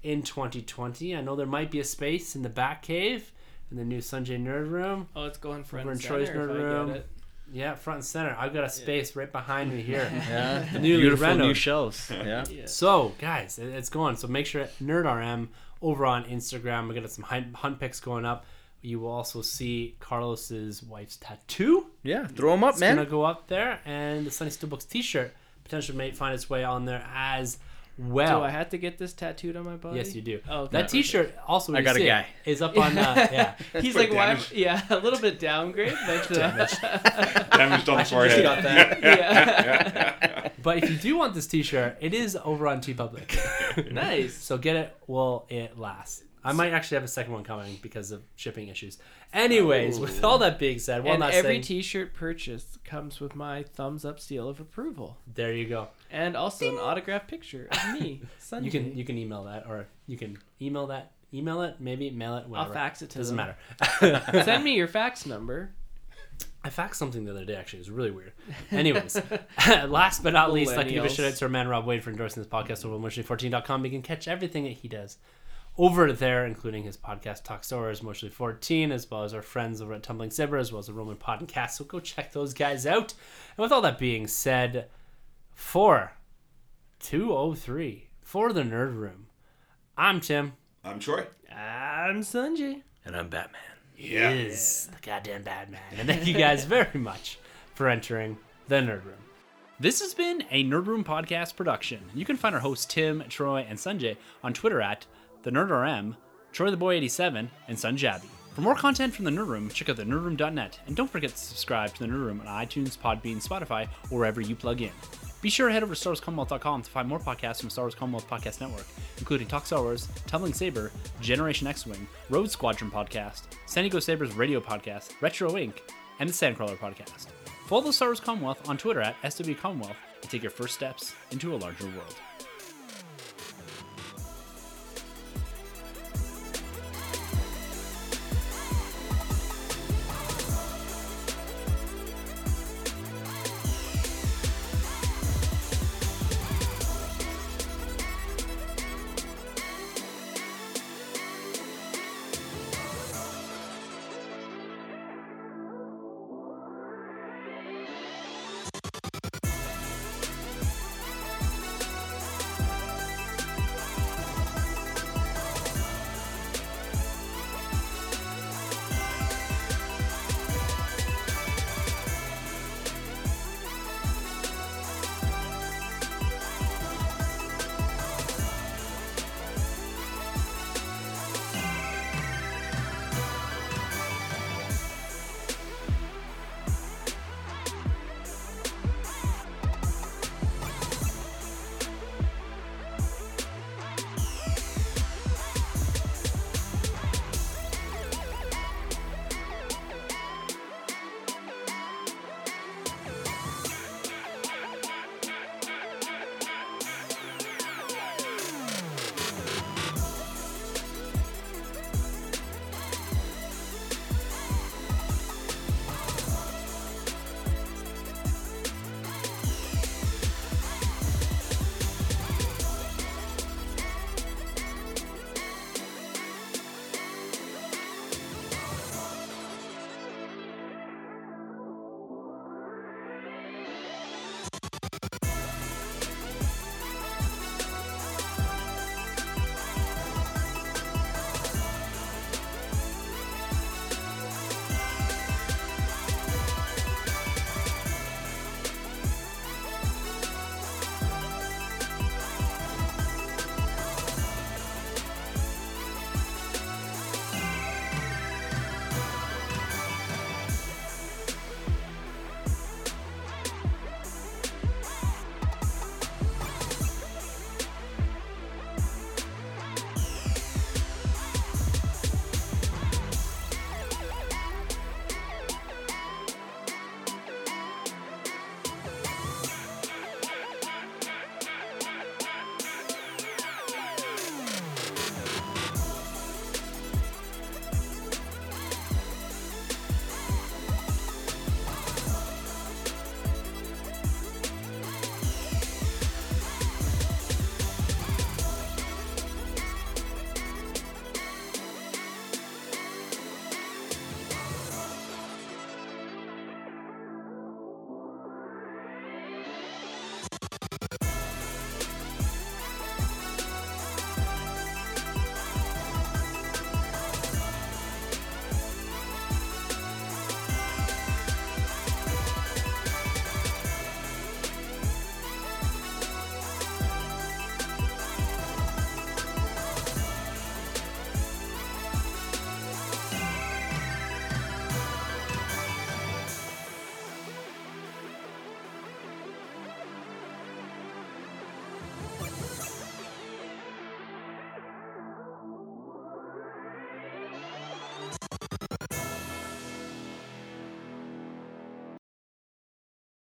in 2020, I know there might be a space in the back cave in the new Sunjay Nerd Room. Oh, it's going front Over and in Troy's center nerd room. Yeah, front and center. I've got a space right behind me here. *laughs* Yeah, Newly beautiful new shelves. *laughs* Yeah. Yeah. So, guys, it's going. So make sure NerdRM over on Instagram. we're gonna got some hunt, hunt pics going up. You will also see Carlos's wife's tattoo. Yeah, throw them up, It's man. gonna go up there, and the Sunny Still Books T-shirt potentially may find its way on there as well. Do I have to get this tattooed on my body? yes, you do. Oh, okay. that T-shirt also I got a see it, guy. Is up on. Uh, *laughs* yeah. He's like, why? damage. Yeah, a little bit downgrade, *laughs* but uh, Damaged *laughs* on the forehead. got that. yeah, But if you do want this T-shirt, it is over on TeePublic. nice. So get it while it lasts. I might actually have a second one coming because of shipping issues. Anyways, with all that being said, one and last every thing. T-shirt purchase comes with my thumbs up seal of approval, there you go. And also an autographed picture of me. Sunjay. *laughs* You can you can email that, or you can email that, email it, maybe mail it, Whatever. I'll fax it to Doesn't them. matter. *laughs* Send me *laughs* your fax number. I faxed something the other day. Actually, it was really weird. Anyways, last but not least, I'd like to give a shout out to our man Rob Wade for endorsing this podcast over at emotionally14.com. You can catch everything that he does over there, including his podcast Talk Star Wars, Emotionally 14, as well as our friends over at Tumbling Saber, as well as the Roman Podcast. So go check those guys out. And with all that being said, for 203 for the Nerd Room, I'm Tim. I'm Troy. I'm Sunjay. And I'm Batman. Yeah. Is the goddamn bad man. And thank you guys very much for entering the Nerd Room. This has been a Nerd Room podcast production. You can find our hosts Tim, Troy, and Sunjay on Twitter at the NerdRM, Troy the Boy 87, and Sunjabby. For more content from the Nerd Room, check out the nerdroom.net and don't forget to subscribe to the Nerd Room on iTunes, Podbean, Spotify, or wherever you plug in. Be sure to head over to StarWarsCommonwealth.com to find more podcasts from the Star Wars Commonwealth Podcast Network, including Talk Star Wars, Tumbling Saber, Generation X-Wing, Rogue Squadron Podcast, San Diego Sabers Radio Podcast, Retro Inc., and the Sandcrawler Podcast. Follow the Star Wars Commonwealth on Twitter at SW Commonwealth and take your first steps into a larger world.